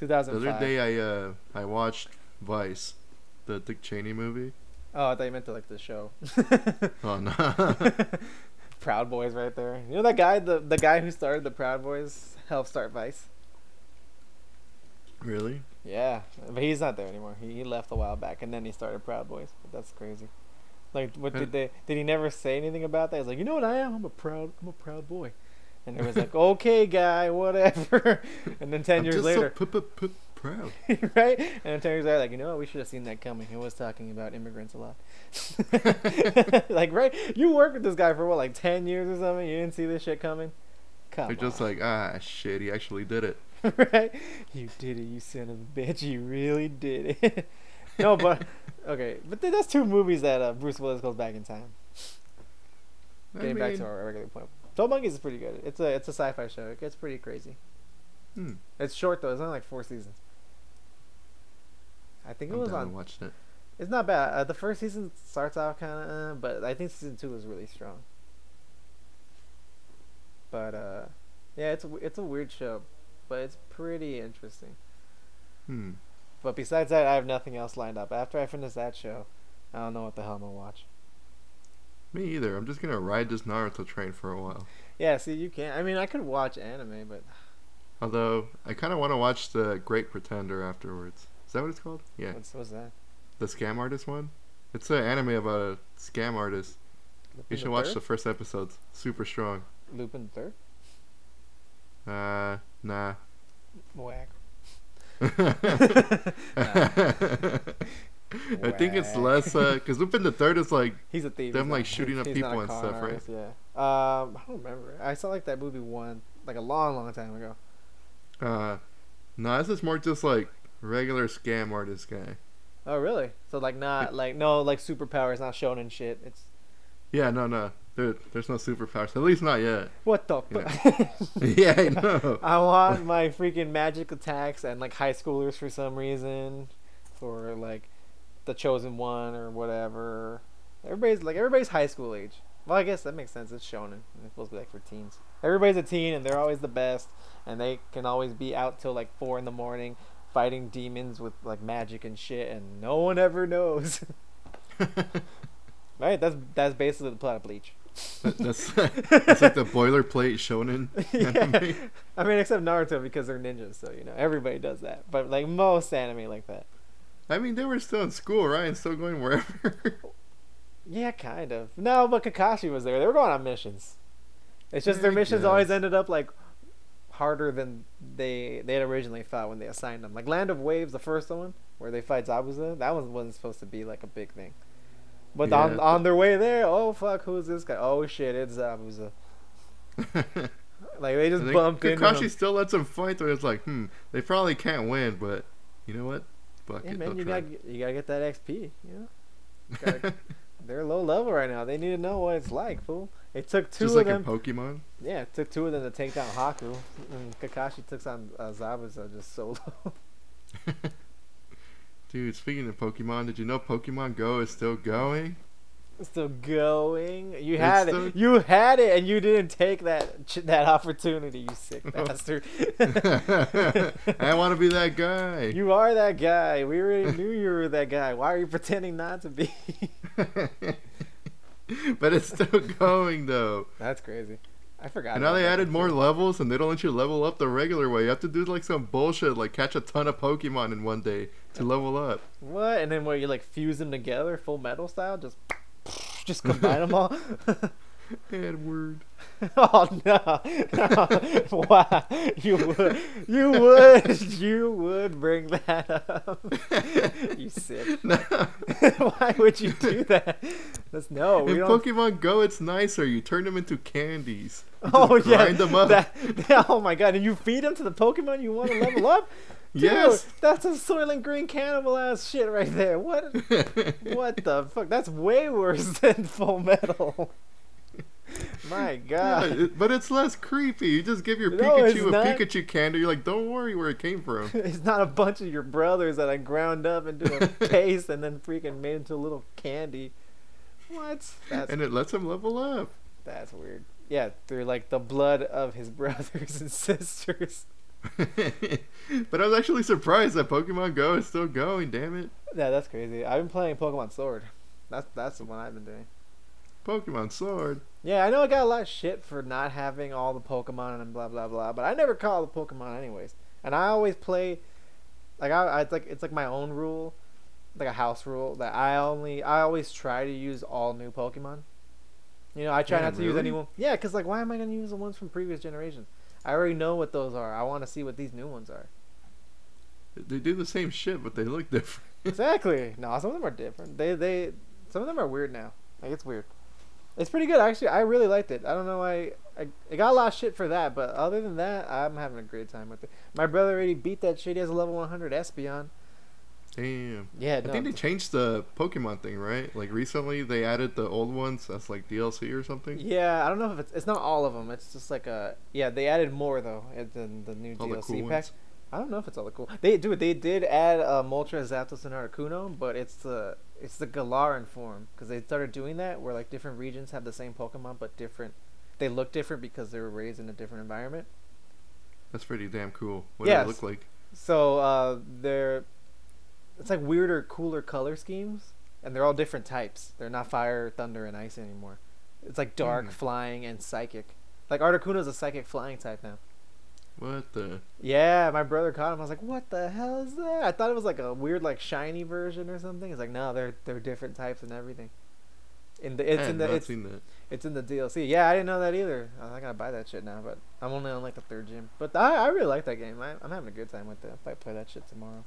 A: the other day, I uh, I watched Vice, the Dick Cheney movie.
B: Oh, I thought you meant to like the show.
A: Oh no.
B: Proud Boys right there. You know that guy, the the guy who started the Proud Boys helped start Vice.
A: really?
B: Yeah, but he's not there anymore. He, he left a while back, and then he started Proud Boys. But that's crazy. Like, what did they? Did he never say anything about that? He's like, you know what I am? I'm a proud, I'm a proud boy. And it was like, okay, guy, whatever. And then 10
A: I'm
B: years
A: just
B: later,
A: so p- p- proud.
B: right? And then 10 years later, like, you know what? We should have seen that coming. He was talking about immigrants a lot. like, right? You worked with this guy for what, like 10 years or something? You didn't see this shit coming? Come
A: They're just like, ah, shit, he actually did it.
B: right? You did it, you son of a bitch. You really did it. no, but okay, but th- that's two movies that uh, Bruce Willis goes back in time.
A: I
B: Getting back to our regular point. Twelve Monkeys is pretty good. It's a it's a sci-fi show. It gets pretty crazy.
A: hmm,
B: It's short though. It's only like four seasons. I think it
A: I'm
B: was on.
A: to watch it.
B: It's not bad. Uh, the first season starts off kind of, uh, but I think season two is really strong. But uh, yeah, it's a, it's a weird show, but it's pretty interesting.
A: Hmm.
B: But besides that, I have nothing else lined up. After I finish that show, I don't know what the hell I'm gonna watch.
A: Me either. I'm just gonna ride this Naruto train for a while.
B: Yeah, see, you can't. I mean, I could watch anime, but
A: Although I kind of want to watch the Great Pretender afterwards. Is that what it's called? Yeah,
B: what's what's that?
A: the scam artist one. It's an anime about a scam artist.
B: Lupin
A: You should
B: the
A: watch the first episodes. Super strong.
B: Lupin the Third.
A: Uh, nah.
B: Whack.
A: I think it's less because uh, Lupin the Third is like
B: He's a thief.
A: Them,
B: he's
A: like,
B: not-
A: shooting up people and stuff, right?
B: Yeah. Um, I don't remember. I saw like that movie one, like a long, long time ago.
A: uh, no, this is more just like regular scam artist guy.
B: Oh, really? So like not like no like superpowers, not shown in shit. It's
A: Yeah, no, no, there, there's no superpowers. At least not yet.
B: what the.
A: Yeah.
B: Fu-
A: yeah, I know.
B: I want my freaking magic attacks and like high schoolers for some reason, or like the chosen one or whatever. Everybody's like everybody's high school age. Well, I guess that makes sense. It's shonen. It's supposed to be like for teens. Everybody's a teen and they're always the best, and they can always be out till like four in the morning fighting demons with like magic and shit, and no one ever knows. right? That's that's basically the plot of Bleach.
A: That- that's that's like the boilerplate shonen.
B: yeah. I mean, except Naruto because they're ninjas, so you know everybody does that. But like most anime like that.
A: I mean, they were still in school, right? And still going wherever.
B: Yeah, kind of. No, but Kakashi was there. They were going on missions. It's just
A: Yeah,
B: their missions always ended up like harder than they they had originally thought when they assigned them. Like Land of Waves, the first one where they fight Zabuza, that one wasn't supposed to be like a big thing. But on
A: Yeah.
B: on their way there, oh fuck, who's this guy? Oh shit, it's Zabuza. Like they just bumped into
A: Kakashi still lets him fight, though. It's like, hmm, they probably can't win, but you know what? Fuck
B: Yeah, man,
A: they'll
B: you got you gotta get that XP. You know, gotta- they're low level right now. They need to know what it's like, fool. It took two
A: Just
B: of
A: like
B: them.
A: in Pokemon.
B: Yeah, it took two of them to take down Haku, and Kakashi took on uh, Zabuza just solo.
A: Dude, speaking of Pokemon, did you know Pokemon Go is still going?
B: Still going. You
A: It's
B: had
A: still-
B: it. You had it, and you didn't take that that opportunity. You sick bastard.
A: I want to be that guy.
B: you are that guy. We already knew you were that guy. Why are you pretending not to be?
A: but it's still going though.
B: That's crazy. I forgot.
A: And now they added more levels, and they don't let you level up the regular way. You have to do like some bullshit, like catch a ton of Pokemon in one day to level up.
B: What? And then where you like fuse them together, full metal style, just just combine them all.
A: Edward.
B: oh no. no. wow. You would you would you would bring that up. you sick.
A: No.
B: Why would you do that? That's no,
A: In Pokemon Go, it's nicer. You turn them into candies. You
B: Oh yeah,
A: grind them up.
B: That, that- oh my god! And you feed them to the Pokemon you want to level up. Dude,
A: Yes.
B: that's a Soylent Green cannibal ass shit right there. What? What the fuck? That's way worse than Full Metal. My
A: Yeah,
B: god.
A: it- but it's less creepy. You just give your
B: No,
A: Pikachu a
B: not.
A: Pikachu candy. You're like, don't worry where it came from.
B: It's not a bunch of your brothers that I ground up into a paste and then freaking made into a little candy. What? That's
A: and it lets him level up.
B: that's weird. Yeah, through like the blood of his brothers and sisters.
A: but I was actually surprised that Pokemon Go is still going. Damn it,
B: Yeah, that's crazy. I've been playing Pokemon Sword. That's that's the one I've been doing.
A: Pokemon Sword.
B: Yeah, I know I got a lot of shit for not having all the Pokemon and blah blah blah, but I never call the Pokemon anyways. And I always play like I, I it's like it's like my own rule, like a house rule that I only I always try to use all new Pokemon. You know, I try
A: Yeah,
B: not to use
A: really?
B: anyone. Yeah, cuz like why am I going to use the ones from previous generations? I already know what those are. I want to see what these new ones are.
A: They do the same shit, but they look different.
B: Exactly. No, some of them are different. They they some of them are weird now. Like it's weird. It's pretty good actually. I really liked it. I don't know why I, I got a lot of shit for that, but other than that, I'm having a great time with it. My brother already beat that shit. He has a level 100 Espeon.
A: Damn.
B: Yeah,
A: I
B: no.
A: think they changed the Pokemon thing, right? Like recently, they added the old ones. That's like DLC or something.
B: yeah, I don't know if it's it's not all of them. It's just like a yeah. They added more though in the new
A: All the
B: DLC
A: cool
B: pack.
A: ones.
B: I don't know if it's all the cool. They do. They did add uh, Moltres, Zapdos, and Articuno, but it's the it's the Galarian form because they started doing that where like different regions have the same Pokemon but different. They look different because they were raised in a different environment.
A: That's pretty damn cool. What
B: Yes.
A: does it look like?
B: So uh, they're it's like weirder, cooler color schemes, and they're all different types. They're not fire, thunder, and ice anymore. It's like dark,
A: Hmm.
B: flying, and psychic. Like Articuno's a psychic flying type now.
A: What the?
B: Yeah, my brother caught him. I was like, "What the hell is that?" I thought it was like a weird, like shiny version or something. It's like, no, they're they're different types and everything. In the
A: I
B: it's
A: had
B: in the it's,
A: seen that.
B: it's in the DLC. Yeah, I didn't know that either. I'm not gonna buy that shit now, but I'm only on like the third gym. But I I really like that game. I, I'm having a good time with it. I might play that shit tomorrow.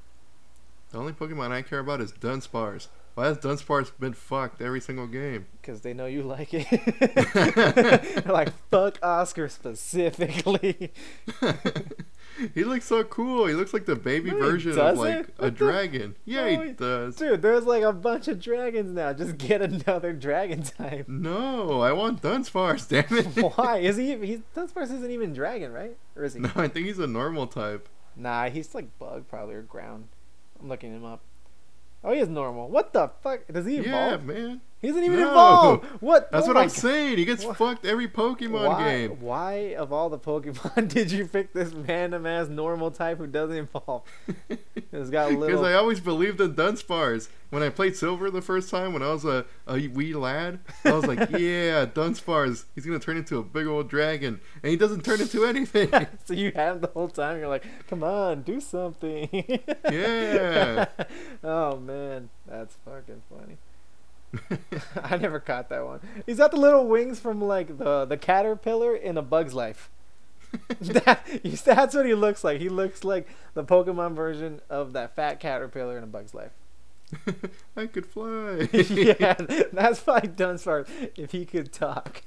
A: The only Pokemon I care about is Dunsparce. Why has Dunsparce been fucked every single game?
B: Because they know you like it. They're like, fuck Oscar specifically.
A: he looks so cool. He looks like the baby
B: No,
A: version of like a
B: What the-
A: dragon. Yeah,
B: No,
A: he- does.
B: Dude, there's like a bunch of dragons now. Just get another dragon type.
A: No, I want Dunsparce. Damn it.
B: Why? Is he? He's Dunsparce isn't even dragon, right? Or is he?
A: No, I think he's a normal type.
B: Nah, he's like bug probably or ground. I'm looking him up. Oh, he is normal. What the fuck? Does he evolve?
A: Yeah, man.
B: He doesn't even
A: No.
B: evolve. What?
A: That's
B: oh
A: what I'm
B: God.
A: saying. He gets
B: Wha-
A: fucked every Pokemon
B: why,
A: game.
B: Why of all the Pokemon did you pick this random ass normal type who doesn't evolve? It's got little. Because.
A: I always believed in Dunsparce. When I played Silver the first time, when I was a, a wee lad, I was like, yeah, Dunsparce. He's going to turn into a big old dragon. And he doesn't turn into anything.
B: so you him the whole time. You're like, come on, do something.
A: Yeah.
B: oh man, that's fucking funny. I never caught that one. He's got the little wings from like the the caterpillar in A Bug's Life. that, that's what he looks like. He looks like the Pokemon version of that fat caterpillar in A Bug's Life.
A: I could fly.
B: yeah, that's probably Dunsparce if he could talk.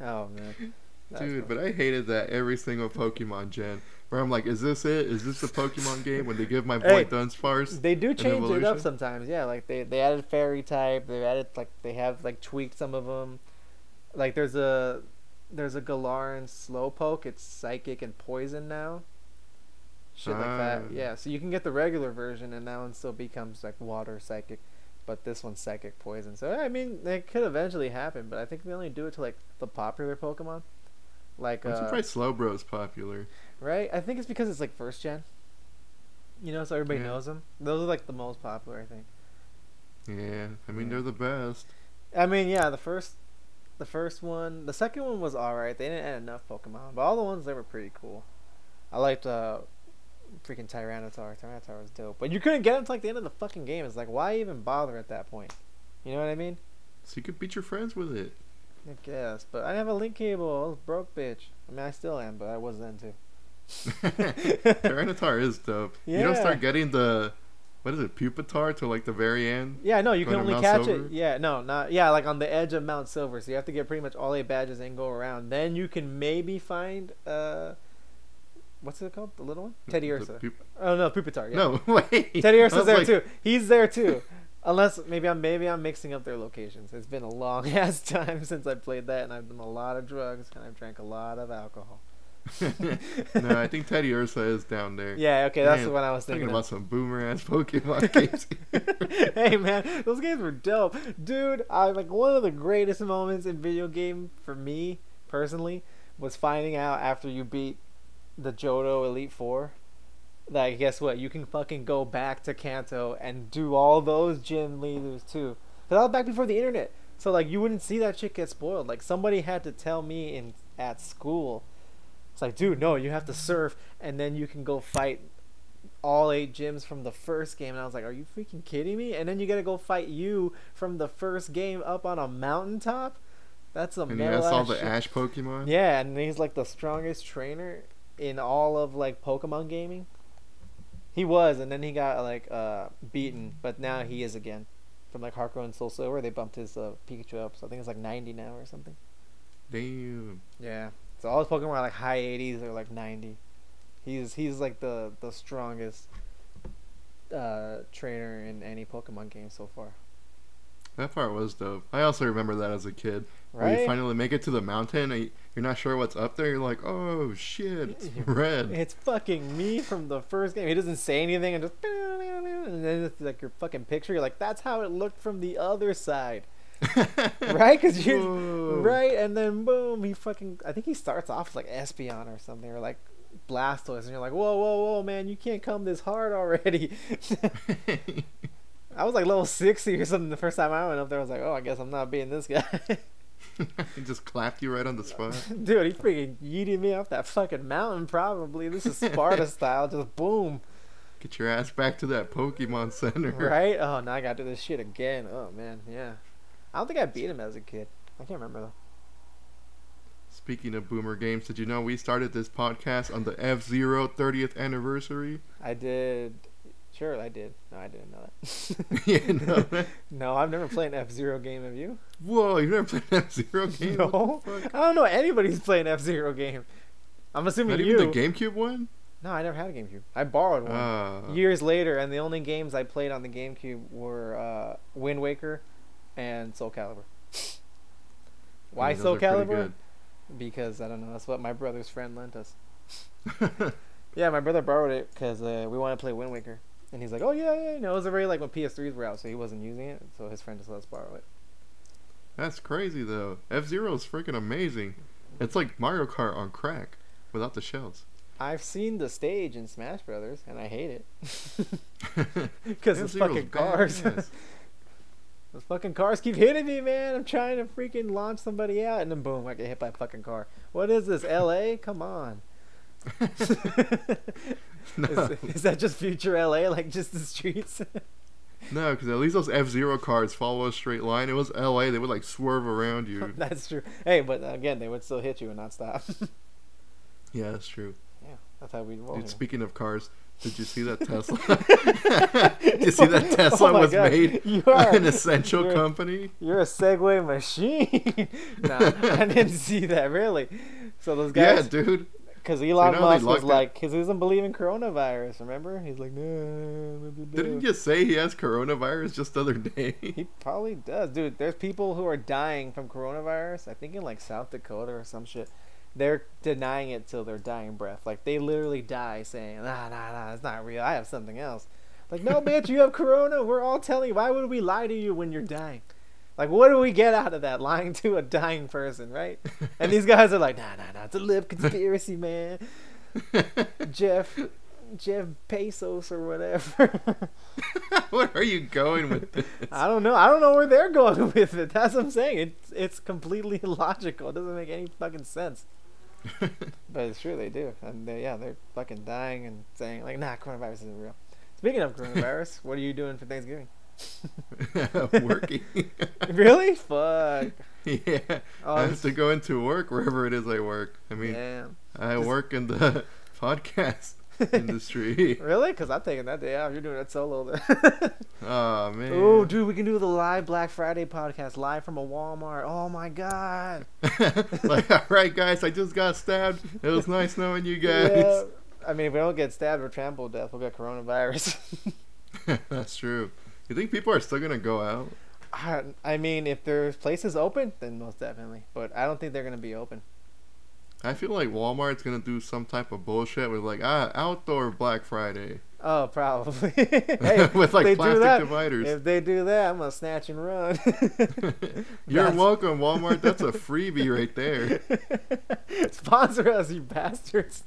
B: oh man, That's
A: Dude,
B: funny.
A: but I hated that every single Pokemon gen. Where I'm like, is this it? Is this the Pokemon game when they give my boy
B: Hey,
A: Dunsparce?
B: They do change it up sometimes. Yeah, like they they added fairy type. They added like they have like tweaked some of them. Like there's a there's a Galarian Slowpoke. It's psychic and poison now. Shit like that.
A: Ah.
B: Yeah, so you can get the regular version, and that one still becomes like water psychic, but this one's psychic poison. So I mean, it could eventually happen, but I think they only do it to like the popular Pokemon. Like
A: I'm
B: uh,
A: surprised Slowbro is popular.
B: Right? I think it's because it's like first gen. You know, so everybody
A: Yeah.
B: knows them. Those are like the most popular, I think.
A: Yeah, I mean,
B: Yeah.
A: they're the best.
B: I mean, yeah, the first, the first one, the second one was all right. They didn't add enough Pokemon, but all the ones they were pretty cool. I liked uh, freaking Tyranitar. Tyranitar was dope, but you couldn't get him to like the end of the fucking game. It's like, why even bother at that point? You know what I mean?
A: So you could beat your friends with it.
B: I guess, but I didn't have a link cable. I was broke, bitch. I mean, I still am, but I was then too.
A: Tyranitar is dope. You don't start getting the what is it, Pupitar to like the very end.
B: Yeah, no, you can only catch
A: Silver?
B: it. Yeah, no, not yeah, like on the edge of Mount Silver. So you have to get pretty much all eight badges and go around. Then you can maybe find uh, what's it called? The little one, Teddiursa.
A: Pup-
B: oh no, Pupitar. Yeah.
A: No, wait. Teddiursa's
B: there
A: like,
B: too. He's there too. Unless maybe I'm maybe I'm mixing up their locations. It's been a long ass time since I played that, and I've done a lot of drugs and I've drank a lot of alcohol.
A: No, I think Teddiursa is down there.
B: Yeah, okay, that's
A: Man,
B: the one I was thinking.
A: about some boomer ass Pokemon games.
B: hey man, those games were dope, dude. I like one of the greatest moments in video game for me personally was finding out after you beat the Johto Elite Four. Like, guess what? You can fucking go back to Kanto and do all those gym leaders too. But I was back before the internet, so like you wouldn't see that shit get spoiled. Like somebody had to tell me in at school. It's like, dude, no, you have to surf, and then you can go fight all eight gyms from the first game. And I was like, are you freaking kidding me? And then you gotta go fight you from the first game up on a mountaintop. That's a
A: and has all the. Ash Pokemon.
B: Yeah, and he's like the strongest trainer in all of like Pokemon gaming. He was, and then he got like uh beaten, but now he is again. From like Gold and Soul Silver, they bumped his uh, Pikachu up, so I think it's like 90 now or something.
A: Damn.
B: Yeah. So all his Pokemon are like high 80s or like 90. He's he's like the the strongest uh trainer in any Pokemon game so far.
A: That part was dope. I also remember that as a kid. Where you finally make it to the mountain and you're not sure what's up there. You're like, oh shit, it's red.
B: It's fucking me from the first game. He doesn't say anything and just and then it's like your fucking picture. You're like, that's how it looked from the other side, right? Because you right, and then boom, he fucking. I think he starts off like Espeon or something, or like Blastoise, and you're like, whoa, whoa, whoa, man, you can't come this hard already. I was like level sixty or something the first time I went up there. I was like, oh, I guess I'm not being this guy.
A: he just clapped you right on the spot.
B: Dude, he freaking yeeted me off that fucking mountain. Probably this is Sparta style, just boom.
A: Get your ass back to that Pokemon Center.
B: Right? Oh, now I gotta do this shit again. Oh man, yeah. I don't think I beat him as a kid. I can't remember though.
A: Speaking of boomer games, did you know we started this podcast on the F Zero 30th anniversary?
B: I did. Sure, I did. No, I didn't know that.
A: yeah, no.
B: no, I've never played an F Zero game. Have you?
A: Whoa, you never played an F Zero game?
B: No. I don't know anybody's playing F Zero game. I'm assuming
A: Not
B: you.
A: even the GameCube one?
B: No, I never had a GameCube. I borrowed one
A: Ah.
B: years later, and the only games I played on the GameCube were uh, Wind Waker and Soul Calibur. Why
A: I mean,
B: Soul Calibur? Because I don't know. That's what my brother's friend lent us. Yeah, my brother borrowed it because uh, we wanted to play Wind Waker, and he's like, "Oh yeah, yeah." You know, it was already like when PS3s were out, so he wasn't using it, so his friend just let us borrow it.
A: That's crazy though. F Zero is freaking amazing. It's like Mario Kart on crack without the shells.
B: I've seen the stage in Smash Brothers, and I hate it because it's fucking cars. Those fucking cars keep hitting me, man. I'm trying to freaking launch somebody out, and then boom, I get hit by a fucking car. What is this, L.A.? Come on.
A: no,
B: Is, is that just future L.A. like just the streets?
A: no, because at least those F Zero cars follow a straight line. It was L.A. They would like swerve around you.
B: That's true. Hey, but uh, again, they would still hit you and not stop.
A: yeah, that's true.
B: yeah, that's how we roll.
A: Dude, speaking of cars, did you see that Tesla? did you see that oh Tesla
B: Oh
A: was
B: God.
A: made
B: You are-
A: an essential
B: you're-
A: company?
B: You're a Segway machine. no, I didn't see that really. So those guys, Yeah,
A: dude.
B: because
A: you
B: Elon
A: know
B: Musk was like, because he doesn't believe in coronavirus. Remember? He's like, no. blah, blah, blah."
A: Didn't you say he has coronavirus just the other day?
B: He probably does, dude. There's people who are dying from coronavirus. I think in like South Dakota or some shit. They're denying it till their dying breath. Like they literally die saying, "Nah, nah, nah, it's not real. I have something else." Like, no, bitch, you have corona. We're all telling you. Why would we lie to you when you're dying? Like, what do we get out of that? Lying to a dying person, right? And these guys are like, nah, nah, nah. It's a lip conspiracy, man. Jeff, Jeff Pesos or whatever.
A: Where are you going with this?
B: I don't know. I don't know where they're going with it. That's what I'm saying. It's it's completely illogical. It doesn't make any fucking sense. But it's true they do, and they, yeah, they're fucking dying and saying like, "Nah, coronavirus isn't real." Speaking of coronavirus, what are you doing for Thanksgiving?
A: Working.
B: really? Fuck.
A: yeah.
B: Oh,
A: I have to go into work wherever it is I work. I mean,
B: Damn.
A: I work in the podcast industry.
B: Really? Because I'm taking that day off. You're doing it solo then.
A: oh man.
B: oh, dude, we can do the live Black Friday podcast live from a Walmart. Oh my god.
A: like, all right, guys, I just got stabbed. It was nice knowing you guys.
B: Yeah. I mean, if we don't get stabbed or trampled to death, we'll get coronavirus.
A: That's true. You think people are still gonna go out?
B: I, I mean, if there's places open, then most definitely. But I don't think they're gonna be open.
A: I feel like Walmart's gonna do some type of bullshit with like ah outdoor Black Friday
B: Oh, probably. hey,
A: with like plastic
B: that,
A: dividers.
B: If they do that, I'm gonna snatch and run.
A: You're welcome, Walmart. That's a freebie right there.
B: Sponsor us, you bastards.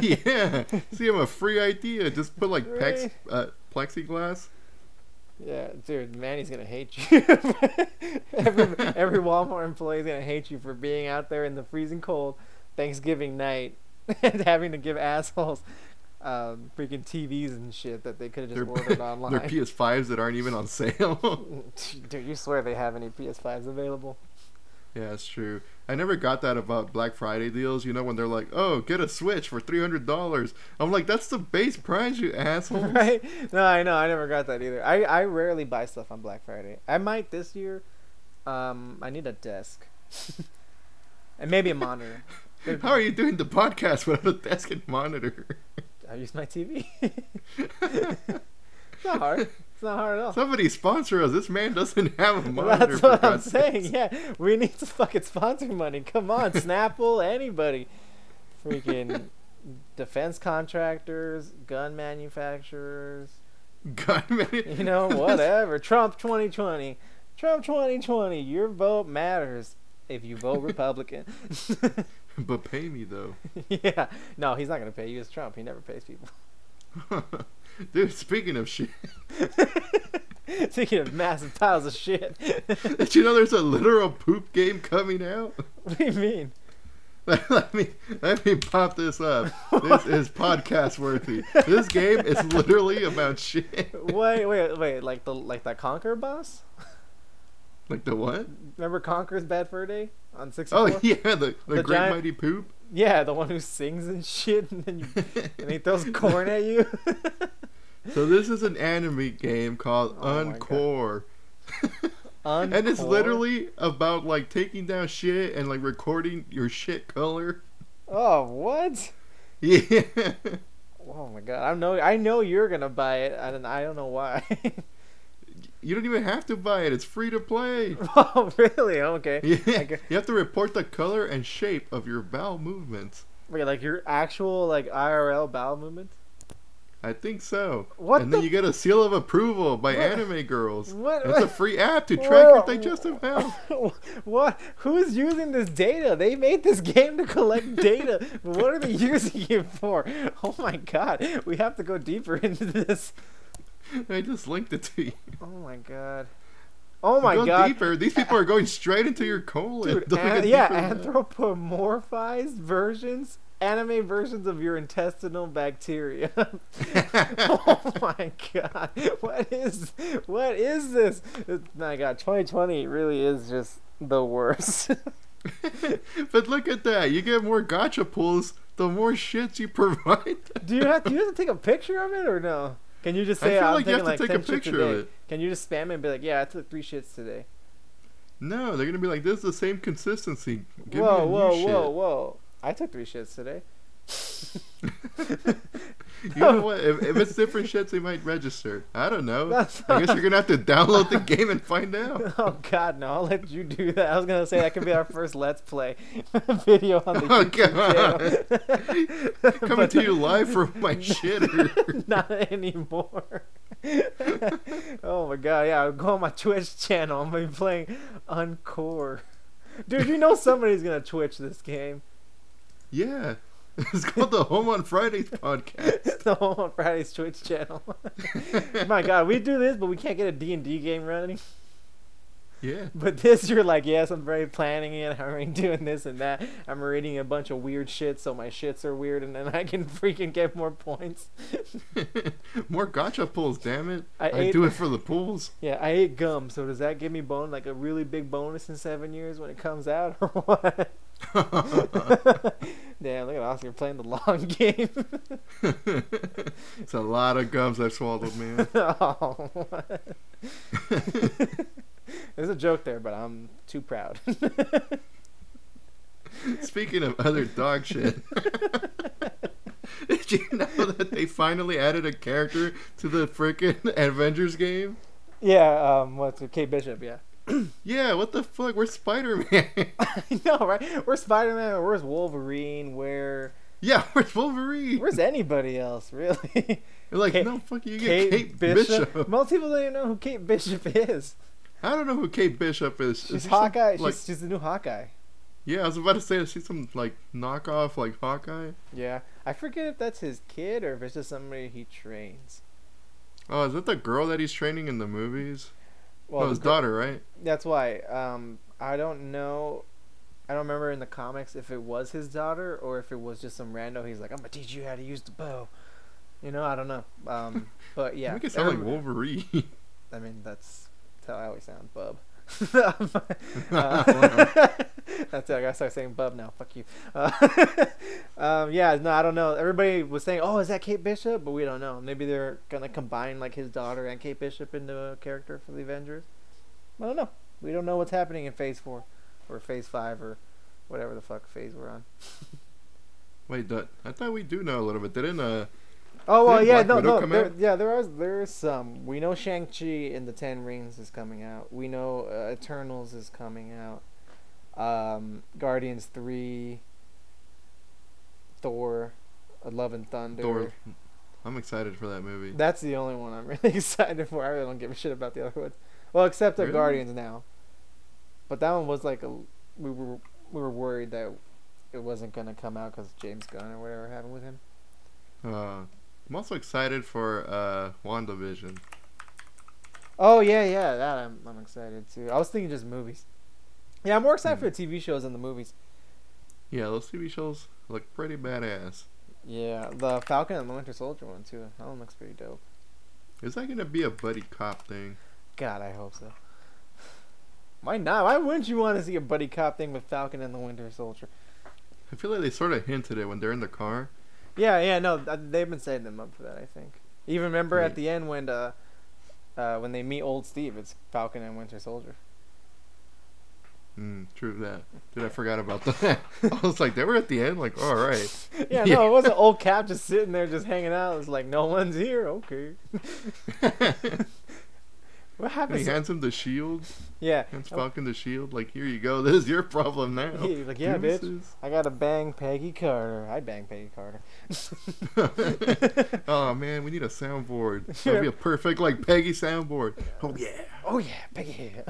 A: yeah. See, I'm a free idea. Just put like pex, uh, plexiglass.
B: Yeah, dude, Manny's gonna hate you. every every Walmart employee's gonna hate you for being out there in the freezing cold, Thanksgiving night, and having to give assholes um, freaking TVs and shit that they could have just
A: Their,
B: ordered
A: their
B: online.
A: PS5s that aren't even on sale.
B: Dude, you swear they have any PS5s available?
A: yeah, it's true. I never got that about Black Friday deals. You know, when they're like, "Oh, get a Switch for three hundred dollars." I'm like, "That's the base price, you asshole."
B: right? No, I know. I never got that either. I, I rarely buy stuff on Black Friday. I might this year. Um, I need a desk. and maybe a monitor.
A: How are you doing the podcast without a desk and monitor?
B: I use my TV. it's not hard. It's not hard at all.
A: Somebody sponsor us. This man doesn't have a monitor.
B: that's what I'm saying. Yeah, we need some fucking sponsor money. Come on, Snapple, anybody. Freaking defense contractors, gun manufacturers.
A: Man.
B: You know, whatever. Trump 2020. Trump 2020. Your vote matters if you vote Republican.
A: but pay me though.
B: yeah. No, he's not going to pay you. It's Trump. He never pays people.
A: Dude, speaking of shit,
B: Speaking of massive piles of shit.
A: did you know there's a literal poop game coming out?
B: what do you mean?
A: let me let me pop this up. This is podcast worthy. This game is literally about shit.
B: Wait, wait, wait. Like the like that Conker boss?
A: Like the what?
B: Remember Conker's Bad Fur Day on 64?
A: Oh yeah, the the,
B: The
A: great
B: giant-
A: mighty poop.
B: Yeah, the one who sings and shit, and then you, and he throws corn at you.
A: So this is an anime game called
B: Oh.
A: Encore. And it's literally about like taking down shit and like recording your shit color.
B: Oh, what?
A: Yeah.
B: Oh my god! I know, I know you're gonna buy it, and I don't know why.
A: You don't even have to buy it. It's free to play.
B: oh, really? Okay.
A: Yeah. You have to report the color and shape of your bowel movements.
B: Wait, like your actual like IRL bowel movement?
A: I think so.
B: What
A: and then you get a seal of approval by
B: What?
A: anime girls.
B: What-
A: It's a free app to track your digestive health.
B: what? Who's using this data? They made this game to collect data. what are they using it for? Oh my god! We have to go deeper into this.
A: I just linked it to you.
B: Oh my god. Oh my
A: Go
B: god.
A: deeper. These people are going straight into your colon.
B: Dude, an- yeah,
A: deeper than that.
B: anthropomorphized versions, anime versions of your intestinal bacteria. oh my god, what is what is this? My god, 2020 really is just the worst.
A: but look at that. You get more gotcha pulls the more shits you provide.
B: do you have do you have to take a picture of it or no? Can you just
A: I
B: say
A: feel
B: I'm
A: like you have to
B: like
A: take a
B: 10 shits
A: picture of it.
B: Can you just spam it and be like, yeah, I took three shits today?
A: No, they're gonna be like, this is the same consistency. Give
B: whoa, whoa, whoa, whoa! I took three shits today.
A: you know what? If, if it's different shits, they might register. I don't know.
B: That's
A: I guess you're gonna have to download the game and find out.
B: Oh God, no! I'll let you do that. I was gonna say that could be our first Let's Play video on the game.
A: Oh,
B: YouTube channel.
A: Coming
B: But
A: to you live from my shitter.
B: Not anymore. oh my God! Yeah, I'll go on my Twitch channel. I'm gonna be playing Encore. Dude, you know somebody's gonna Twitch this game.
A: Yeah. It's called the Home on Fridays podcast.
B: the Home on Friday's Twitch channel. my God, we do this, but we can't get a D and D game running.
A: Yeah.
B: But this, you're like, yes, I'm very planning it. I'm already doing this and that. I'm reading a bunch of weird shit, so my shits are weird, and then I can freaking get more points.
A: More gotcha pulls, damn it.
B: I
A: I,
B: ate-
A: do it for the pulls.
B: Yeah, I ate gum, so does that give me bone like a really big bonus in seven years when it comes out, or what? Damn, look at Oscar you're playing the long game.
A: it's a lot of gums I've swallowed, man.
B: oh, what? There's a joke there, but I'm too proud.
A: Speaking of other dog shit, did you know that they finally added a character to the freaking Avengers game?
B: yeah, um, what's it? Kate Bishop, yeah.
A: Yeah, what the fuck? We're Spider Man.
B: I know, right? Where's Spider Man? Where's Wolverine? Where?
A: yeah, where's Wolverine?
B: Where's anybody else, really?
A: You're like,
B: Kate-
A: no, fuck you, you
B: Kate,
A: get Kate,
B: Bishop.
A: Bishop.
B: Most people don't even know who Kate Bishop is.
A: I don't know who Kate Bishop is. Is
B: She's
A: some,
B: Hawkeye.
A: Like,
B: she's, she's the new Hawkeye.
A: yeah, I was about to say, is she some like knockoff like Hawkeye?
B: Yeah, I forget if that's his kid or if it's just somebody he trains.
A: Oh, is that the girl that he's training in the movies?
B: Well,
A: no, his
B: gr-
A: daughter, right?
B: That's why. Um, I don't know. I don't remember in the comics if it was his daughter or if it was just some rando. He's like, I'm gonna teach you how to use the bow. You know, I don't know. Um, but yeah,
A: Make it sound like Wolverine.
B: I mean, that's, that's how I always sound, bub. Uh, that's it. I gotta start saying bub now. Fuck you. Uh, um, yeah, no, I don't know. Everybody was saying, "Oh, is that Kate Bishop?" But we don't know. Maybe they're gonna combine like his daughter and Kate Bishop into a character for the Avengers. I don't know. We don't know what's happening in Phase Four, or Phase Five, or whatever the fuck phase we're on.
A: Wait, I thought we do know a little bit. Didn't uh?
B: Oh well, yeah,
A: Black
B: no, no, there, yeah, there is there is some. We know Shang Chi and the Ten Rings is coming out. We know uh, Eternals is coming out. Um, Guardians three. Thor, Love and Thunder.
A: Thor. I'm excited for that movie.
B: That's the only one I'm really excited for. I really don't give a shit about the other ones. Well, except the
A: Really?
B: Guardians now. But that one was like a we were we were worried that it wasn't gonna come out because James Gunn or whatever happened with him.
A: Uh, I'm also excited for uh WandaVision.
B: Oh yeah, yeah, that I'm I'm excited too. I was thinking just movies. Yeah, I'm more excited
A: Hmm.
B: for the TV shows than the movies.
A: Yeah, those TV shows look pretty badass.
B: Yeah, the Falcon and the Winter Soldier one too. That one looks pretty dope.
A: Is that gonna be a buddy cop thing?
B: God, I hope so. Why not? Why wouldn't you want to see a buddy cop thing with Falcon and the Winter Soldier?
A: I feel like they sort of hinted it when they're in the car.
B: Yeah, yeah, no, they've been setting them up for that. I think. Even remember at the end when uh, uh, when they meet old Steve, it's Falcon and Winter Soldier.
A: Mm, true of that. Dude, I forgot about that. I was like, they were at the end. Like, all right.
B: yeah,
A: Yeah.
B: no, it wasn't old Cap just sitting there just hanging out. It was like no one's here. Okay. What
A: And he hands him the shield.
B: Yeah.
A: Hands Falcon the shield. Like, here you go. This is your problem now.
B: He's like, yeah, bitch. I gotta bang Peggy Carter. I bang Peggy Carter.
A: oh man, we need a soundboard. That'd be a perfect like Peggy soundboard. Oh yeah.
B: Oh yeah, Peggy. Hill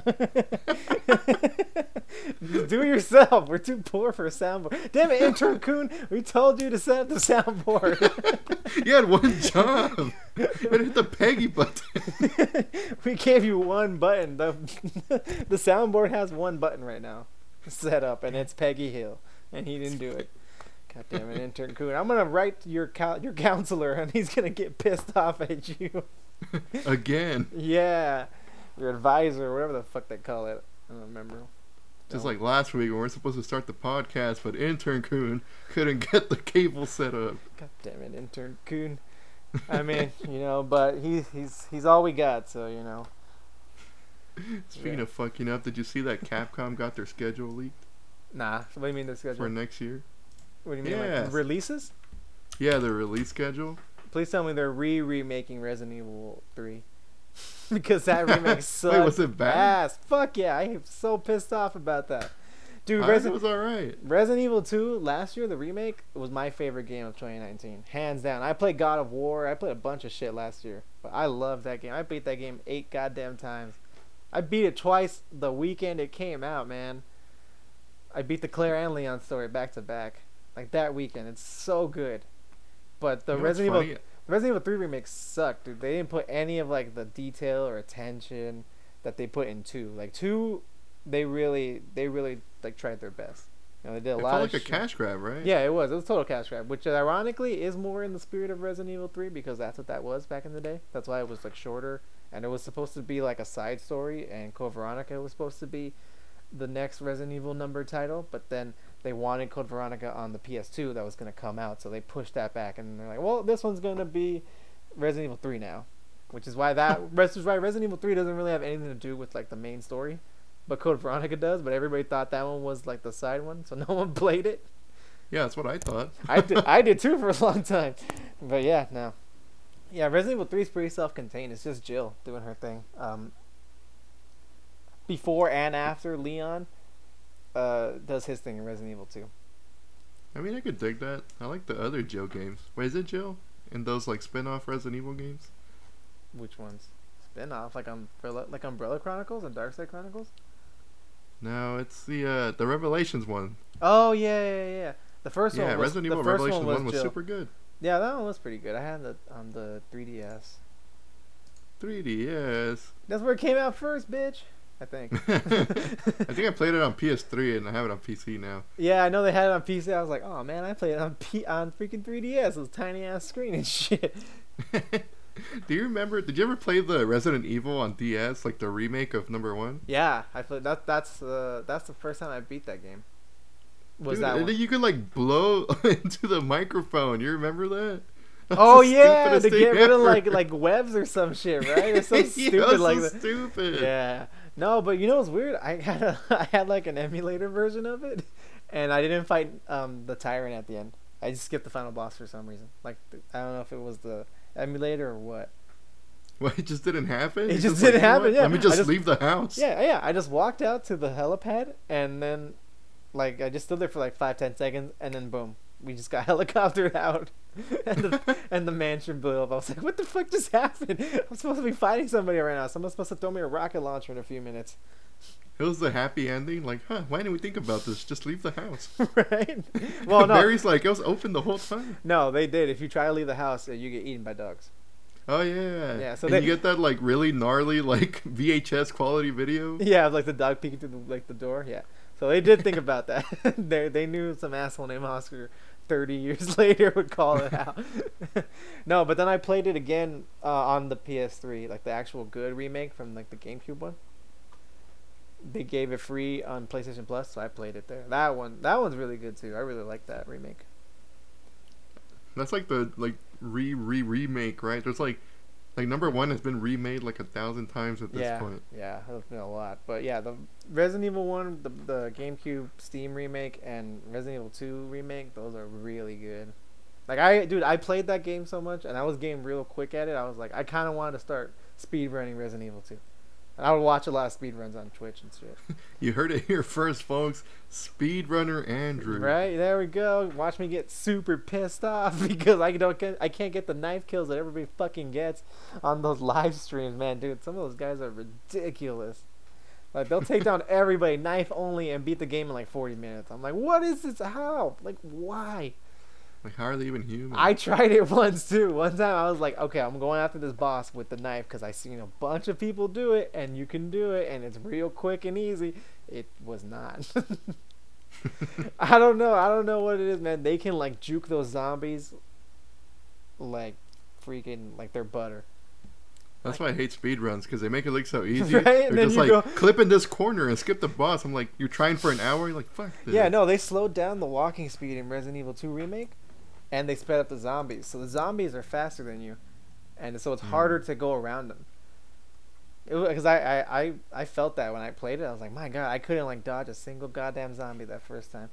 B: do it yourself. We're too poor for a soundboard. Damn it, intern Coon. We told you to set up the soundboard.
A: You had one job. You had hit the Peggy button.
B: we gave you one button. The the soundboard has one button right now set up, and it's Peggy Hill, and he didn't do it. God damn it, intern Coon. I'm gonna write your your counselor, and he's gonna get pissed off at you.
A: Again.
B: yeah, your advisor, whatever the fuck they call it. I don't remember.
A: Just
B: No.
A: like last week when we were supposed to start the podcast, but intern Coon couldn't get the cable set up.
B: God damn it, intern Coon. I mean, you know, but he he's he's all we got, so you know.
A: Speaking
B: Yeah.
A: of fucking up, did you see that Capcom got their schedule leaked
B: Nah. What do you mean the schedule?
A: for next year?
B: what do you mean
A: Yeah.
B: like releases?
A: Yeah, the release schedule.
B: Please tell me they're re-remaking Resident Evil 3. Because that remake sucked.
A: Wait, was it bad?
B: Ass. Fuck yeah, I am so pissed off about that. Dude, Resident,
A: was alright.
B: Resident Evil 2 last year, the remake, was my favorite game of 2019. Hands down. I played God of War. I played a bunch of shit last year. But I love that game. I beat that game eight goddamn times. I beat it twice the weekend it came out, man. I beat the Claire and Leon story back to back. Like that weekend. It's so good. But the
A: You know
B: Resident Evil
A: funny?
B: Resident Evil 3 remake sucked, dude. They didn't put any of like the detail or attention that they put in two. Like two, they really they really like tried their best. You know, they did a
A: It
B: lot
A: felt
B: of
A: like a cash grab, right?
B: Yeah, it was. It was total cash grab, which ironically is more in the spirit of Resident Evil 3 because that's what that was back in the day. That's why it was like shorter and it was supposed to be like a side story and Code Veronica was supposed to be the next Resident Evil number title, but then they wanted Code Veronica on the PS2 that was going to come out, so they pushed that back and they're like, "Well, this one's going to be Resident Evil 3 now." Which is why that which is why Resident Evil 3 doesn't really have anything to do with like the main story. But Code Veronica does, but everybody thought that one was like the side one, so no one played it.
A: Yeah, that's what I thought.
B: I did, I did too for a long time, but yeah, no, yeah. Resident Evil Three is pretty self-contained. It's just Jill doing her thing. Um, before and after Leon, uh, does his thing in Resident Evil Two.
A: I mean, I could dig that. I like the other Jill games. Wait, is it Jill in those like spin-off Resident Evil games?
B: Which ones? Spin off like Umbrella, like Umbrella Chronicles and Darkside Chronicles.
A: No, it's the uh the Revelations one.
B: Oh yeah, yeah, yeah. The first
A: yeah,
B: one. Was,
A: Resident
B: the
A: Evil
B: first
A: Revelations
B: one was,
A: one was super good.
B: Yeah, that one was pretty good. I had it on the 3DS.
A: 3DS.
B: That's where it came out first, bitch. I think.
A: I think I played it on PS3 and I have it on PC now.
B: Yeah, I know they had it on PC. I was like, oh man, I played it on P- on freaking 3DS. It was tiny ass screen and shit.
A: Do you remember? Did you ever play the Resident Evil on DS, like the remake of number one?
B: Yeah, I played that. That's uh, that's the first time I beat that game. Was
A: Dude,
B: that
A: and
B: one?
A: then you could like blow into the microphone. You remember that? That's
B: Oh
A: the
B: yeah, to get rid of like like webs or some shit, right? It's so
A: Yeah,
B: stupid
A: it was
B: like
A: so
B: that.
A: stupid.
B: Yeah. No, but you know what's weird? I had a I had like an emulator version of it, and I didn't fight um the tyrant at the end. I just skipped the final boss for some reason. Like I don't know if it was the emulator or what.
A: Well, it just didn't happen.
B: It just didn't
A: you know
B: happen, yeah.
A: Let me just,
B: just-
A: leave the house.
B: Yeah, yeah. I just walked out to the helipad and then, like, I just stood there for like five, ten seconds, and then boom, we just got helicoptered out, and the and the mansion blew up. I was like, what the fuck just happened? I'm supposed to be fighting somebody right now. Someone's supposed to throw me a rocket launcher in a few minutes,
A: It was the happy ending. Like, huh? Why didn't we think about this? Just leave the house.
B: right? Well, no,
A: Barry's like, it was open the whole time.
B: no, they did. If you try to leave the house, you get eaten by dogs.
A: Oh yeah.
B: Yeah, so they-
A: you get that like really gnarly like VHS quality video.
B: Yeah, like the dog peeking through the, like the door. Yeah, so they did think about that. they they knew some asshole named Oscar. Thirty years later, would call it out. no, but then I played it again uh, on the PS3, like the actual good remake from like the GameCube one. They gave it free on PlayStation Plus, so I played it there. That one, that one's really good too. I really like that remake.
A: That's like the like re re remake, right? There's like like number one has been remade like a thousand times at this
B: yeah,
A: point.
B: yeah, that's been a lot. But yeah, the Resident Evil one, the the GameCube Steam remake, and Resident Evil two remake, those are really good. Like I, dude, I played that game so much, and I was getting real quick at it. I was like, I kind of wanted to start speed running Resident Evil two, and I would watch a lot of speed runs on Twitch and shit.
A: You heard it here first, folks. Speedrunner Andrew.
B: Right there we go. Watch me get super pissed off because I don't get, I can't get the knife kills that everybody fucking gets on those live streams, man, dude. Some of those guys are ridiculous. Like they'll take down everybody knife only and beat the game in like 40 minutes. I'm like, what is this? How? Like why?
A: Like, how are they even human?
B: I tried it once too. One time I was like, okay, I'm going after this boss with the knife because I seen a bunch of people do it and you can do it and it's real quick and easy. It was not. I don't know. I don't know what it is, man. They can like juke those zombies like freaking like they're butter.
A: That's why I hate speedruns because they make it look so easy.
B: Right?
A: They're
B: And then
A: just
B: you
A: like
B: go-
A: clip in this corner and skip the boss. I'm like, you're trying for an hour. You're like, fuck this.
B: Yeah, no, they slowed down the walking speed in Resident Evil 2 remake, and they sped up the zombies. So the zombies are faster than you, and so it's
A: Mm.
B: harder to go around them. Because I, I, I, I felt that when I played it, I was like, my god, I couldn't like dodge a single goddamn zombie that first time,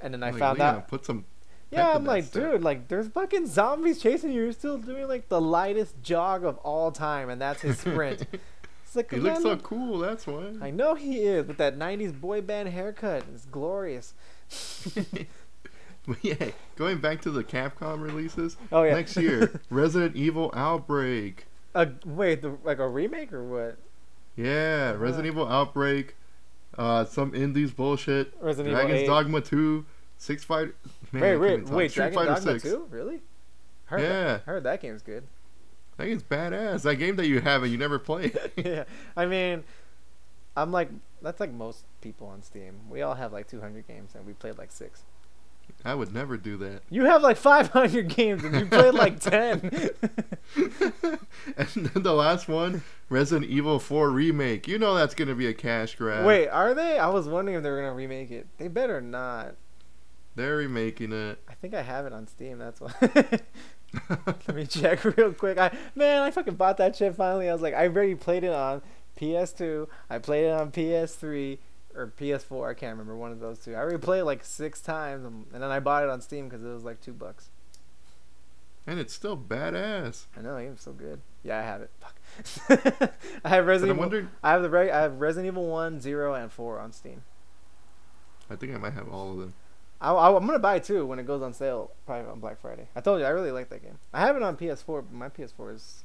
B: and then I
A: Like,
B: found out.
A: Put some.
B: Yeah, I'm like, dude, like there's fucking zombies chasing you. You're still doing like the lightest jog of all time, and that's his sprint. it's like,
A: he looks so
B: look-
A: cool. That's why.
B: I know he is with that '90s boy band haircut. It's glorious.
A: But yeah, going back to the Capcom releases
B: Oh yeah.
A: next year, Resident Evil Outbreak.
B: Uh, wait, the, like a remake or what?
A: Yeah, Resident Evil Outbreak. Uh, some indies bullshit.
B: Resident Evil
A: Dragon's
B: 8.
A: Dogma 2. Six Fighter. Man,
B: wait, wait, wait,
A: Street
B: Dragon
A: Fighter
B: Dogma
A: 6.
B: 2? Really? Heard
A: Yeah.
B: That, heard that game's good.
A: That game's badass. That game that you have and you never play.
B: yeah, I mean, I'm like that's like most people on Steam. We all have like 200 games, and we played like six.
A: I would never do that.
B: You have like 500 games, and you played like 10.
A: and then the last one, Resident Evil 4 remake. You know that's gonna be a cash grab.
B: Wait, are they? I was wondering if they were gonna remake it. They better not.
A: they're remaking it.
B: I think I have it on Steam. That's why. Let me check real quick. I man, I fucking bought that shit finally. I was like, I already played it on PS2. I played it on PS3 or PS4. I can't remember one of those two. I replayed it like six times, and and then I bought it on Steam because it was like two bucks.
A: and it's still badass.
B: I know, the game's so good. Yeah, I have it. Fuck. I have Resident. Evil,
A: wondering.
B: I have the re- I have Resident Evil One, Zero, and Four on Steam.
A: I think I might have all of them.
B: I, I, I'm gonna buy two when it goes on sale, probably on Black Friday. I told you I really like that game. I have it on PS4, but my PS4 is,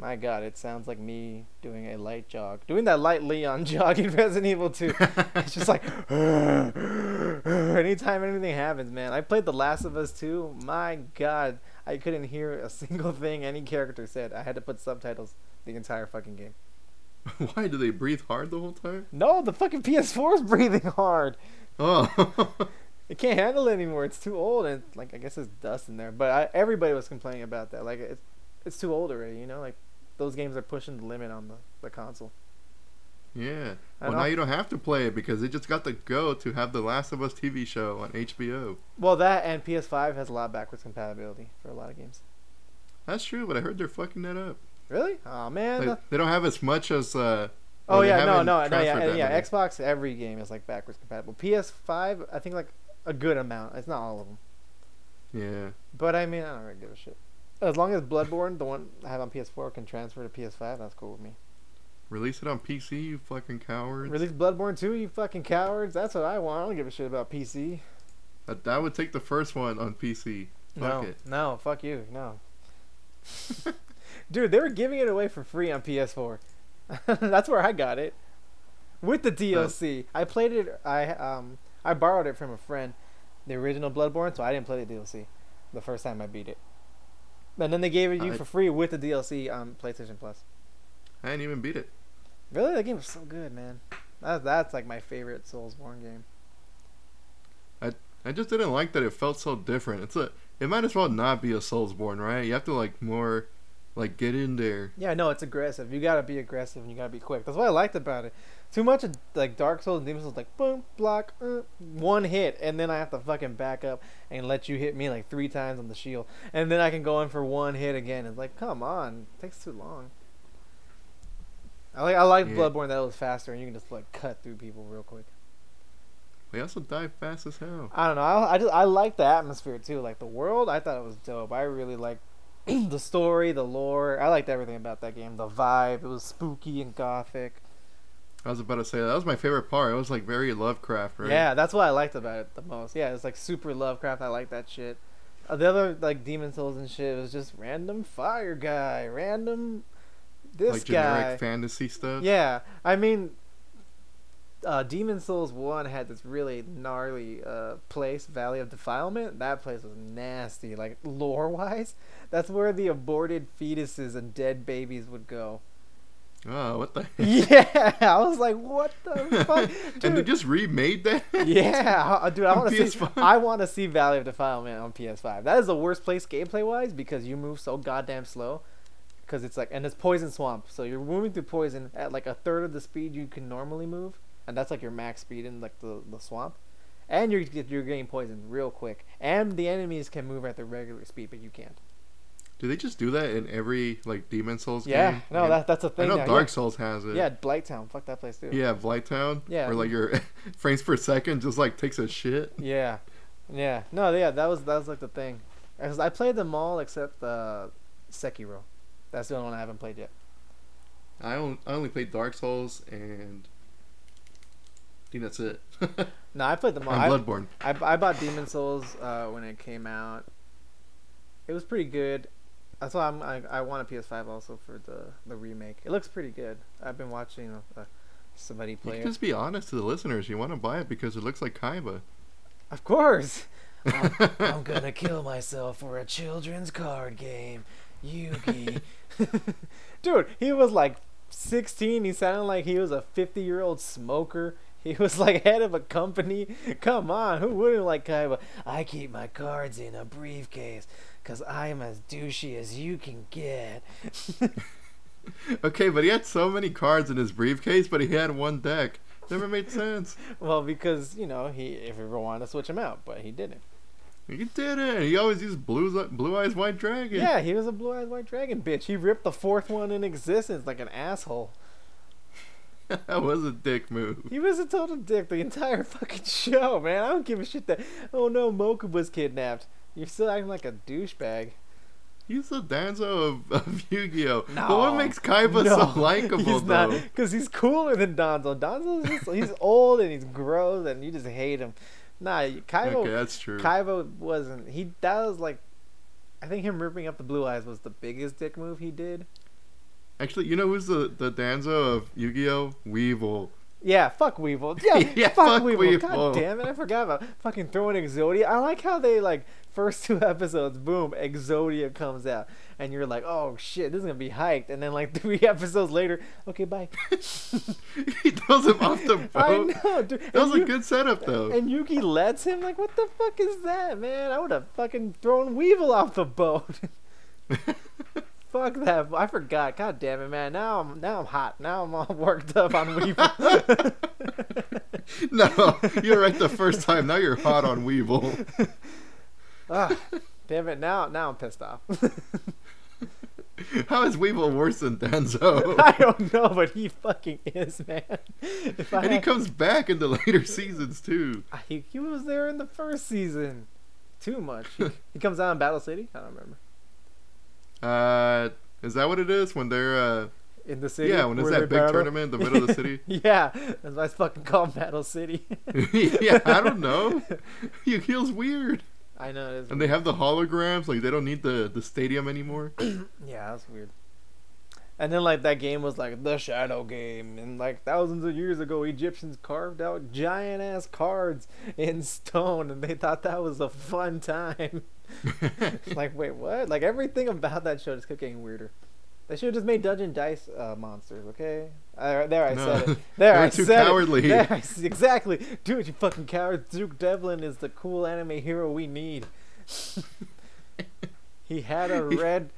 B: my God, it sounds like me doing a light jog, doing that light Leon jog in Resident Evil 2. it's just like, anytime anything happens, man. I played The Last of Us 2. My God, I couldn't hear a single thing any character said. I had to put subtitles the entire fucking game.
A: Why do they breathe hard the whole time?
B: No, the fucking PS4 is breathing hard.
A: Oh,
B: It can't handle it anymore. It's too old, and like I guess there's dust in there. But I, everybody was complaining about that. Like it's it's too old already. You know, like those games are pushing the limit on the, the console.
A: yeah. Well, now you don't have to play it because they just got the go to have the Last of Us TV show on HBO.
B: Well, that and PS5 has a lot of backwards compatibility for a lot of games.
A: That's true, but I heard they're fucking that up.
B: Really? Oh man.
A: Like, they don't have as much as. uh
B: oh yeah, no, no, no, yeah, and yeah. Xbox every game is like backwards compatible. PS5, I think like a good amount. It's not all of them,
A: Yeah.
B: but I mean, I don't really give a shit. As long as Bloodborne, the one I have on PS4, can transfer to PS5, that's cool with me.
A: Release it on PC, you fucking cowards.
B: Release Bloodborne 2, you fucking cowards. That's what I want. I don't give a shit about PC.
A: That, that would take the first one on PC. Fuck
B: no,
A: it.
B: no, fuck you, no. Dude, they were giving it away for free on PS4. That's where I got it, with the DLC. I played it. I um I borrowed it from a friend, the original Bloodborne, so I didn't play the DLC the first time I beat it. And then they gave it you
A: I-
B: for free with the DLC on PlayStation Plus.
A: I didn't even beat it.
B: Really, that game was so good, man. That's that's like my favorite Soulsborne game.
A: I just didn't like that it felt so different. It's a. It might as well not be a Soulsborne, right? You have to like more, like get in there.
B: Yeah, no, it's aggressive. You gotta be aggressive and you gotta be quick. That's what I liked about it. Too much of like Dark Souls and Demon Souls, like boom, block, uh, one hit, and then I have to fucking back up and let you hit me like three times on the shield, and then I can go in for one hit again. It's like, come on, it takes too long. I like I like
A: Yeah.
B: Bloodborne that was faster and you can just like cut through people real quick.
A: They also die fast as hell.
B: I don't know. I, I just I like the atmosphere too. Like the world, I thought it was dope. I really like the story, the lore. I liked everything about that game. The vibe, it was spooky and gothic.
A: I was about to say that was my favorite part. It was like very Lovecraft, right?
B: Yeah, that's what I liked about it the most. Yeah, it's like super Lovecraft. I like that shit. Uh, the other like Demon Souls and shit was just random fire guy, random this
A: like generic
B: guy.
A: fantasy stuff.
B: Yeah, I mean, uh, Demon Souls One had this really gnarly uh, place, Valley of Defilement. That place was nasty, like lore wise. That's where the aborted fetuses and dead babies would go.
A: Oh, what the?
B: Yeah, I was like, what the fuck,
A: and they
B: dude?
A: just remade that.
B: Yeah, uh, dude, I want to see.
A: PS5?
B: I want to see Valley of Defilement on PS5. That is the worst place gameplay wise because you move so goddamn slow. Because it's like, and it's poison swamp, so you're moving through poison at like a third of the speed you can normally move, and that's like your max speed in like the, the swamp, and you're you're getting poisoned real quick, and the enemies can move at their regular speed, but you can't.
A: Do they just do that in every like Demon Souls game?
B: Yeah,
A: game?
B: no, that that's a thing.
A: I know
B: now.
A: Dark
B: yeah.
A: Souls has it.
B: Yeah, Blighttown, fuck that place too.
A: Yeah, Blighttown.
B: Yeah.
A: Where like your frames per second just like takes a shit.
B: Yeah, yeah. No, yeah, that was that was like the thing. 'Cause I played them all except uh, Sekiro. That's the only one I haven't played yet.
A: I only, I only played Dark Souls and I think that's it.
B: No, I played them all. I,
A: Bloodborne.
B: I, I bought Demon Souls uh, when it came out. It was pretty good. That's why I'm, I I want a PS5 also for the the remake. It looks pretty good. I've been watching uh, somebody
A: You
B: play it.
A: just be honest to the listeners. You want to buy it because it looks like Kaiba.
B: Of course. I'm, I'm gonna kill myself for a children's card game. Yugi. Dude, he was like 16. He sounded like he was a 50 year old smoker. He was like head of a company. Come on, who wouldn't like Kaiba? I keep my cards in a briefcase because I'm as douchey as you can get.
A: Okay, but he had so many cards in his briefcase, but he had one deck. Never made sense.
B: well, because, you know, he if he ever wanted to switch him out, but he didn't.
A: He did it. He always used blue, blue eyes white dragon.
B: Yeah, he was a blue eyes white dragon bitch. He ripped the fourth one in existence like an asshole.
A: that was a dick move.
B: He was a total dick the entire fucking show, man. I don't give a shit that oh no, Mocha was kidnapped. You're still acting like a douchebag.
A: He's the Danzo of, of Yu-Gi-Oh.
B: No.
A: But what makes Kaiba
B: No,
A: so likable though?
B: because he's cooler than Danzo. Danzo's just he's old and he's gross and you just hate him. Nah, Kaiba
A: Okay, that's true.
B: Kaiba wasn't he that was like I think him ripping up the blue eyes was the biggest dick move he did.
A: Actually, you know who's the, the Danzo of Yu-Gi-Oh? Weevil.
B: Yeah, fuck Weevil. Yeah,
A: Yeah,
B: fuck,
A: fuck
B: Weevil.
A: Weevil.
B: God damn it, I forgot about fucking throwing Exodia. I like how they like first two episodes, boom, Exodia comes out, and you're like, oh shit, this is gonna be hyped, and then like three episodes later, okay, bye.
A: he throws him off the boat.
B: I know, dude.
A: That was a good setup though.
B: And Yugi lets him. Like, what the fuck is that, man? I would have fucking thrown Weevil off the boat. Fuck that! I forgot. God damn it, man! Now I'm now I'm hot. Now I'm all worked up on Weevil.
A: no, you're right the first time. Now you're hot on Weevil.
B: Ah, damn it! Now now I'm pissed off.
A: How is Weevil worse than Danzo?
B: I don't know, but he fucking is, man. If I
A: and he comes back in the later seasons too.
B: he, he was there in the first season. Too much. He, he comes out in Battle City. I don't remember.
A: Uh, is that what it is when they're uh?
B: In the city.
A: Yeah, when it's that big
B: battle.
A: tournament in the middle of the city.
B: yeah, that's why it's fucking called Battle City.
A: yeah, I don't know. He feels weird,
B: I know it is.
A: and they have the holograms. Like they don't need the the stadium anymore.
B: Yeah, that's weird. And then like that game was like the Shadow Game, and like thousands of years ago, Egyptians carved out giant ass cards in stone, and they thought that was a fun time. like, wait, what? Like everything about that show just kept getting weirder. They should have just made Dungeon Dice uh, monsters, okay? Uh, there, I
A: No.
B: said it. There,
A: They were
B: I
A: too
B: said
A: cowardly.
B: it. There, I exactly, dude, you fucking coward. Duke Devlin is the cool anime hero we need. he had a red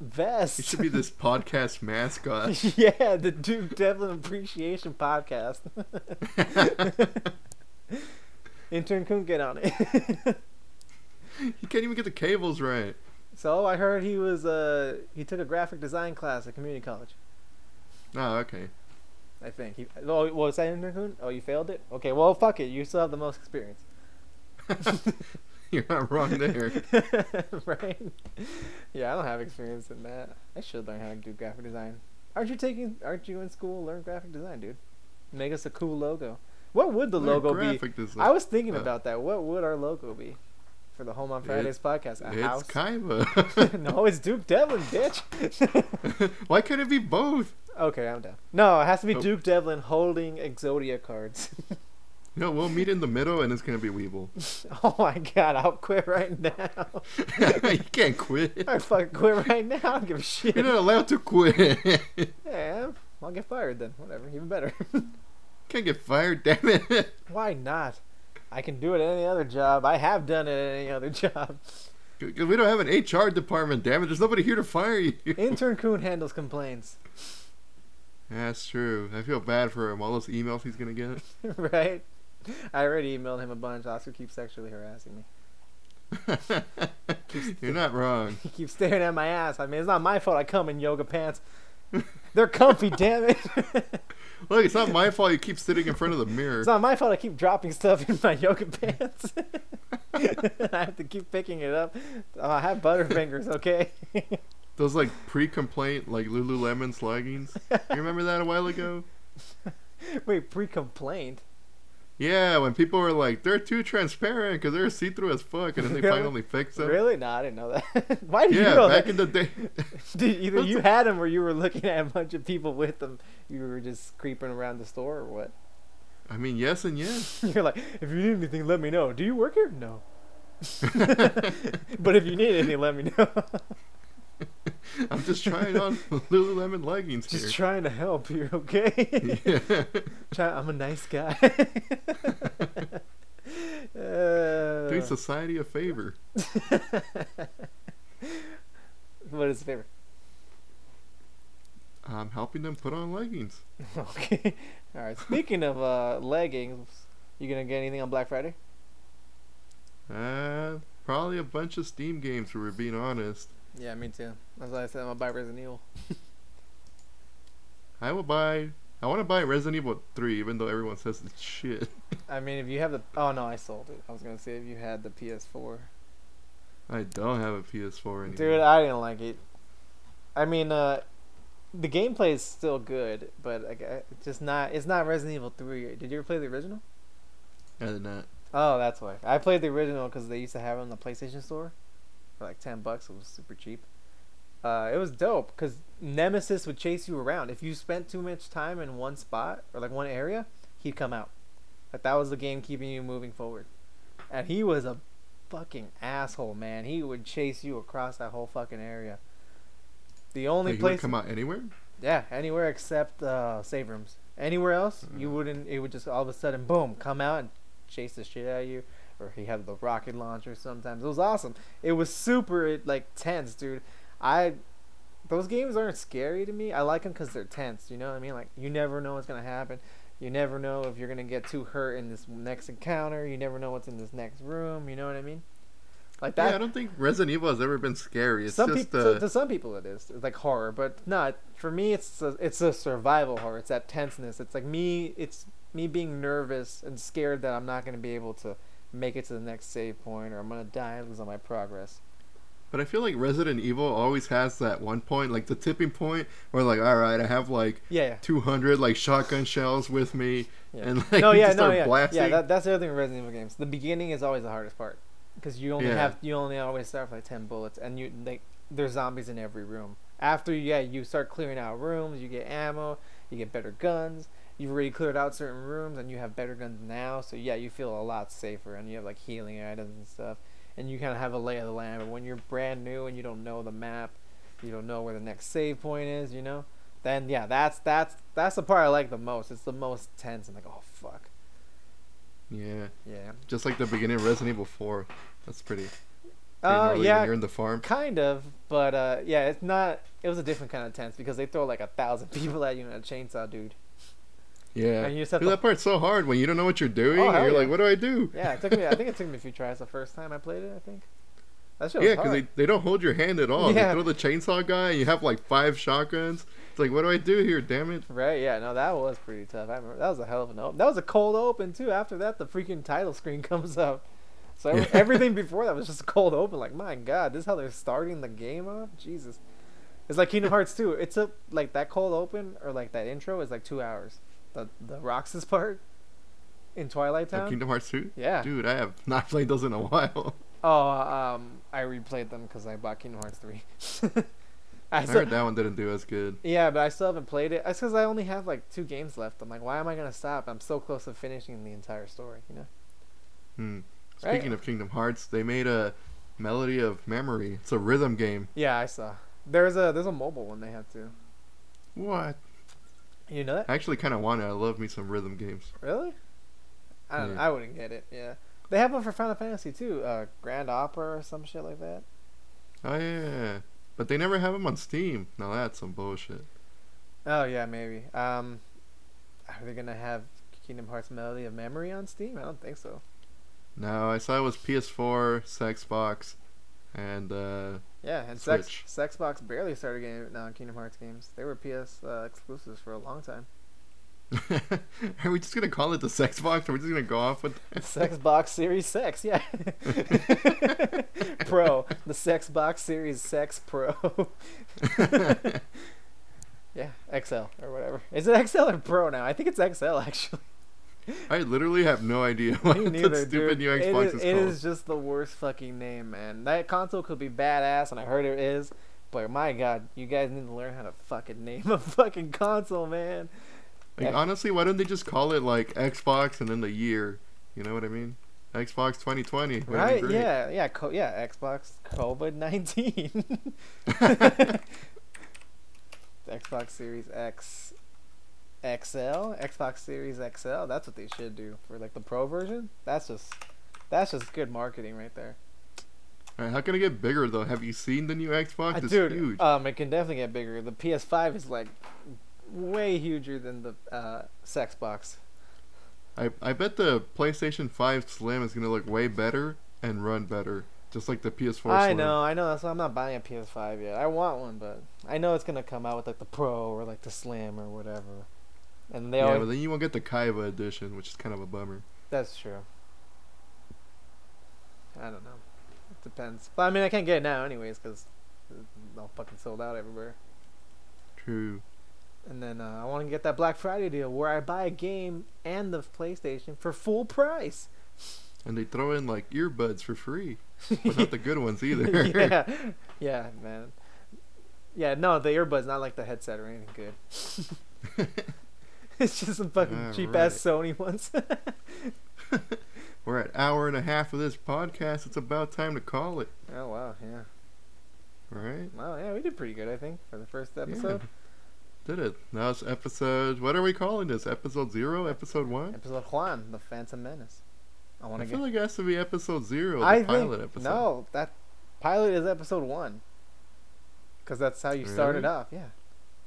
B: vest.
A: He should be this podcast mascot.
B: yeah, the Duke Devlin Appreciation Podcast. Intern couldn't get on it.
A: he can't even get the cables right.
B: so I heard he was uh he took a graphic design class at community college.
A: Oh, okay.
B: I think he. Oh, was that? Coon? Oh, you failed it. Okay, well, fuck it. You still have the most experience,
A: You're not wrong there.
B: right? Yeah, I don't have experience in that. I should learn how to do graphic design. Aren't you taking? Aren't you in school? Learn graphic design, dude. Make us a cool logo. What would the
A: Learn
B: logo be?
A: design.
B: I was thinking
A: Uh,
B: about that. What would our logo be for the Home on Fridays podcast? A
A: It's
B: house?
A: Kaiba.
B: no, it's Duke Devlin, bitch.
A: Why couldn't it be both?
B: Okay, I'm done. No, it has to be
A: Oh.
B: Duke Devlin holding Exodia cards.
A: No, we'll meet in the middle, and it's gonna be Weevil.
B: oh my god, I'll quit right now.
A: you can't quit.
B: I fucking quit right now. I don't give a shit.
A: You're not allowed to quit.
B: Yeah, I'll get fired then. Whatever, even better.
A: can't get fired, damn it.
B: Why not? I can do it at any other job. I have done it at any other job.
A: we don't have an HR department, damn it. There's nobody here to fire you.
B: Intern Coon handles complaints,
A: That's true. I feel bad for him. All those emails he's gonna get.
B: right? I already emailed him a bunch. Oscar keeps sexually harassing me.
A: You're not wrong.
B: He keeps staring at my ass. I mean, it's not my fault I come in yoga pants. They're comfy, damn it.
A: Look, it's not my fault you keep sitting in front of the mirror.
B: It's not my fault I keep dropping stuff in my yoga pants. I have to keep picking it up. Oh, I have butterfingers, okay?
A: Those like pre-complaint like Lululemon leggings. You remember that a while ago?
B: Wait, pre-complaint?
A: Yeah, when people were like, they're too transparent because they're see-through as fuck, and then they
B: Really?
A: finally fix them.
B: Really? No, I didn't know that. Why you
A: Yeah,
B: know
A: back
B: that?
A: in the day.
B: Dude, either you had them or you were looking at a bunch of people with them. You were just creeping around the store or what?
A: I mean, yes and yes.
B: You're like, if you need anything, let me know. Do you work here? No. but if you need anything, let me know.
A: I'm just trying on Lululemon leggings
B: Just
A: here.
B: trying to help here, okay?
A: yeah.
B: Try, I'm a nice guy. uh,
A: Doing society a favor.
B: what is the favor?
A: I'm helping them put on leggings.
B: Okay. All right. Speaking of uh, leggings, you gonna get anything on Black Friday?
A: Uh, probably a bunch of Steam games, if we're being honest.
B: Yeah, me too. That's why I said I'm gonna buy Resident Evil.
A: I will buy. I want to buy Resident Evil 3, even though everyone says it's shit.
B: I mean, if you have the oh no, I sold it. I was gonna say if you had the PS4.
A: I don't have a PS4 anymore.
B: Dude, I didn't like it. I mean, uh, the gameplay is still good, but like, it's just not. It's not Resident Evil Three. Did you ever play the original?
A: I did not.
B: Oh, that's why. I played the original because they used to have it on the PlayStation Store for like ten bucks. It was super cheap. Uh, it was dope because Nemesis would chase you around. If you spent too much time in one spot or like one area, he'd come out. Like that was the game keeping you moving forward. And he was a fucking asshole, man. He would chase you across that whole fucking area. The only
A: Like, he would come out anywhere?
B: yeah, anywhere except uh, save rooms. Anywhere else, you
A: Mm.
B: wouldn't. It would just all of a sudden, boom, come out and chase the shit out of you. Or he had the rocket launcher. Sometimes it was awesome. It was super like tense, dude. I those games aren't scary to me. I like them because they're tense. You know what I mean? Like you never know what's gonna happen. You never know if you're gonna get too hurt in this next encounter. You never know what's in this next room. You know what I mean? Like that.
A: Yeah, I don't think Resident Evil has ever been scary. It's
B: some
A: just
B: people,
A: uh,
B: to, to some people, it is it's like horror, but not for me. It's a, it's a survival horror. It's that tenseness. It's like me. It's me being nervous and scared that I'm not going to be able to make it to the next save point, or I'm going to die and lose all my progress.
A: But I feel like Resident Evil always has that one point, like the tipping point, where like, all right, I have like
B: Yeah, yeah.
A: 200 like shotgun shells with me,
B: Yeah.
A: and like
B: no, yeah, no,
A: start
B: yeah,
A: blasting.
B: yeah. That, that's the other thing with Resident Evil games. The beginning is always the hardest part because you only
A: Yeah.
B: have you only always start with like ten bullets, and you like there's zombies in every room. After yeah, you start clearing out rooms, you get ammo, you get better guns. You've already cleared out certain rooms, and you have better guns now. So yeah, you feel a lot safer, and you have like healing items and stuff, and you kind of have a lay of the land. But when you're brand new and you don't know the map, you don't know where the next save point is, you know, then yeah, that's that's that's the part I like the most. It's the most tense and like oh fuck.
A: yeah,
B: Yeah.
A: just like the beginning of Resident Evil 4. That's pretty. pretty
B: Uh, yeah,
A: when you're in the farm.
B: kind of, but uh, yeah, it's not. It was a different kind of tense because they throw like a thousand people at you in a chainsaw, dude.
A: Yeah,
B: And you just have to-
A: that part's so hard when you don't know what you're doing.
B: Oh,
A: you're
B: yeah.
A: like, what do I do?
B: Yeah, it took me. I think it took me a few tries the first time I played it. I think. That shit
A: Yeah, because they, they don't hold your hand at all.
B: Yeah.
A: They throw the chainsaw guy, and you have like five shotguns. It's like, what do I do here? Damn it!
B: Right? Yeah. No, that was pretty tough. I remember that was a hell of an open. That was a cold open too. After that, the freaking title screen comes up. So
A: Yeah.
B: everything before that was just a cold open. Like, my God, this is how they're starting the game off. Jesus. It's like Kingdom Hearts 2. It took like that cold open or like that intro is like two hours. The the Roxas part in Twilight
A: Oh,
B: Town.
A: Kingdom Hearts 2?
B: Yeah.
A: Dude, I have not played those in a while.
B: Oh, um, I replayed them because I bought Kingdom Hearts 3. I
A: I
B: still,
A: heard that one didn't do as good.
B: yeah, but I still haven't played it. That's because I only have like two games left. I'm like, why am I gonna stop? I'm so close to finishing the entire story. You know?
A: Hmm.
B: Right.
A: Speaking of Kingdom Hearts, they made a Melody of Memory. It's a rhythm game.
B: Yeah, I saw. There's a there's a mobile one they have too.
A: What?
B: You know that?
A: I actually kind of want it. I love me some rhythm games.
B: Really? I don't.
A: Yeah.
B: I wouldn't get it. Yeah. They have one for Final Fantasy too. Uh, Grand Opera or some shit like that.
A: Oh yeah, but they never have them on Steam. Now that's some bullshit.
B: Oh yeah, maybe. Um, are they gonna have Kingdom Hearts Melody of Memory on Steam? I don't think so.
A: No, I saw it was PS4, Xbox, and uh,
B: Yeah, and
A: Switch.
B: Sex Sexbox barely started getting uh, Kingdom Hearts games. They were PS uh, exclusives for a long time.
A: are we just gonna call it the Xbox? Are we just gonna go off with that?
B: Sexbox Series Sex, yeah. Pro, the Sexbox Series Sex Pro. yeah, XL or whatever. Is it XL or Pro now? I think it's XL actually.
A: I literally have no idea what
B: Me neither,
A: stupid
B: dude.
A: new Xbox
B: is,
A: is,
B: it
A: called.
B: is just the worst fucking name, man. That console could be badass, and I heard it is. But my god, you guys need to learn how to fucking name a fucking console, man.
A: Like
B: Yeah.
A: honestly, why don't they just call it like Xbox and then the year? You know what I mean? Xbox 2020.
B: Right? Yeah, yeah, co- yeah. Xbox COVID nineteen. Xbox Series X, XL, Xbox Series XL. That's what they should do for like the Pro version. That's just, that's just good marketing right there.
A: Alright, how can it get bigger though? Have you seen the new Xbox?
B: Uh,
A: it's
B: dude,
A: huge.
B: um, it can definitely get bigger. The PS5 is like way huger than the uh, Xbox.
A: I I bet the PlayStation 5 Slim is gonna look way better and run better, just like the PS4
B: I
A: Slim.
B: know, I know. That's why I'm not buying a PS5 yet. I want one, but I know it's gonna come out with like the Pro or like the Slim or whatever. And they
A: Yeah,
B: always,
A: but then you won't get the Kaiba edition, which is kind of a bummer.
B: that's true. I don't know. It depends. But I mean, I can't get it now anyways because it's all fucking sold out everywhere.
A: True.
B: And then uh, I want to get that Black Friday deal where I buy a game and the PlayStation for full price.
A: And they throw in like earbuds for free, but not the good ones either.
B: yeah, yeah, man. Yeah, no, the earbuds not like the headset or anything good. it's just some fucking cheap ass Sony ones.
A: We're at hour and a half of this podcast. It's about time to call it,
B: oh wow, yeah.
A: right?
B: Well, yeah, we did pretty good, I think, for the first episode.
A: Did it? Now it's episode. What are we calling this? Episode zero? Episode one?
B: Episode Juan, the Phantom Menace. I want
A: I
B: to
A: feel
B: get.
A: like it has to be episode zero, the
B: I
A: pilot
B: think
A: episode.
B: no, that pilot is episode one. Because that's how you started off. Yeah.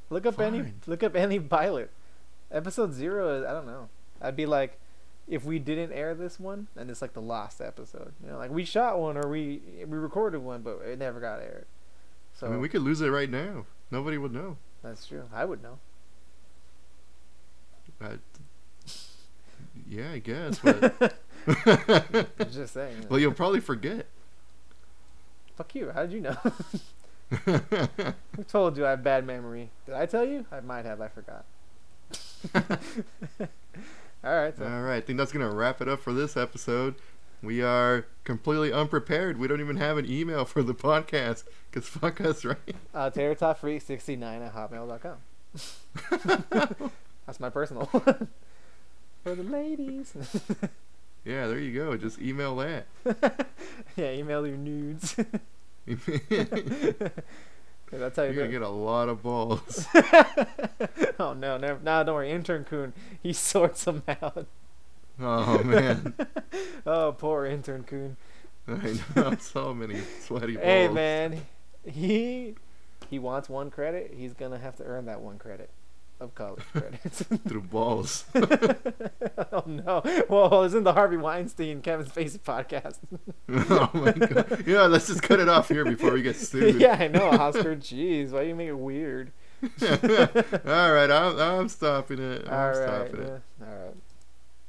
B: Look up any. Look up any pilot. Episode zero is I don't know. I'd be like, if we didn't air this one, then it's like the last episode. You know, like we shot one or we we recorded one, but it never got aired. So
A: I mean, we could lose it right now. Nobody would know.
B: that's true. I would know.
A: I, yeah, I guess. But
B: just saying.
A: well, you'll probably forget.
B: Fuck you. How did you know? Who told you I have bad memory? Did I tell you? I might have. I forgot. All right. So.
A: All right, I think that's gonna wrap it up for this episode. We are completely unprepared. We don't even have an email for the podcast. Cause fuck us, right?
B: Uh, TerraTopFreak69 at hotmail.com. That's my personal. For the ladies.
A: Yeah, there you go. Just email that.
B: yeah, email your nudes.
A: You're
B: That's how you're
A: gonna get a lot of balls.
B: oh, no. Never, nah, don't worry. Intern Coon, he sorts them out.
A: Oh man,
B: Oh, poor Intern Coon.
A: I know so many sweaty balls.
B: Hey, man. He he wants one credit. He's going to have to earn that one credit of college credits.
A: through balls.
B: oh, no. Well, in the Harvey Weinstein Kevin Spacey podcast.
A: oh my god. Yeah, let's just cut it off here before we get sued.
B: yeah, I know, Oscar. Jeez, why do you make it weird?
A: All right, I'm, I'm stopping it. I'm
B: All right,
A: stopping it.
B: yeah. all right.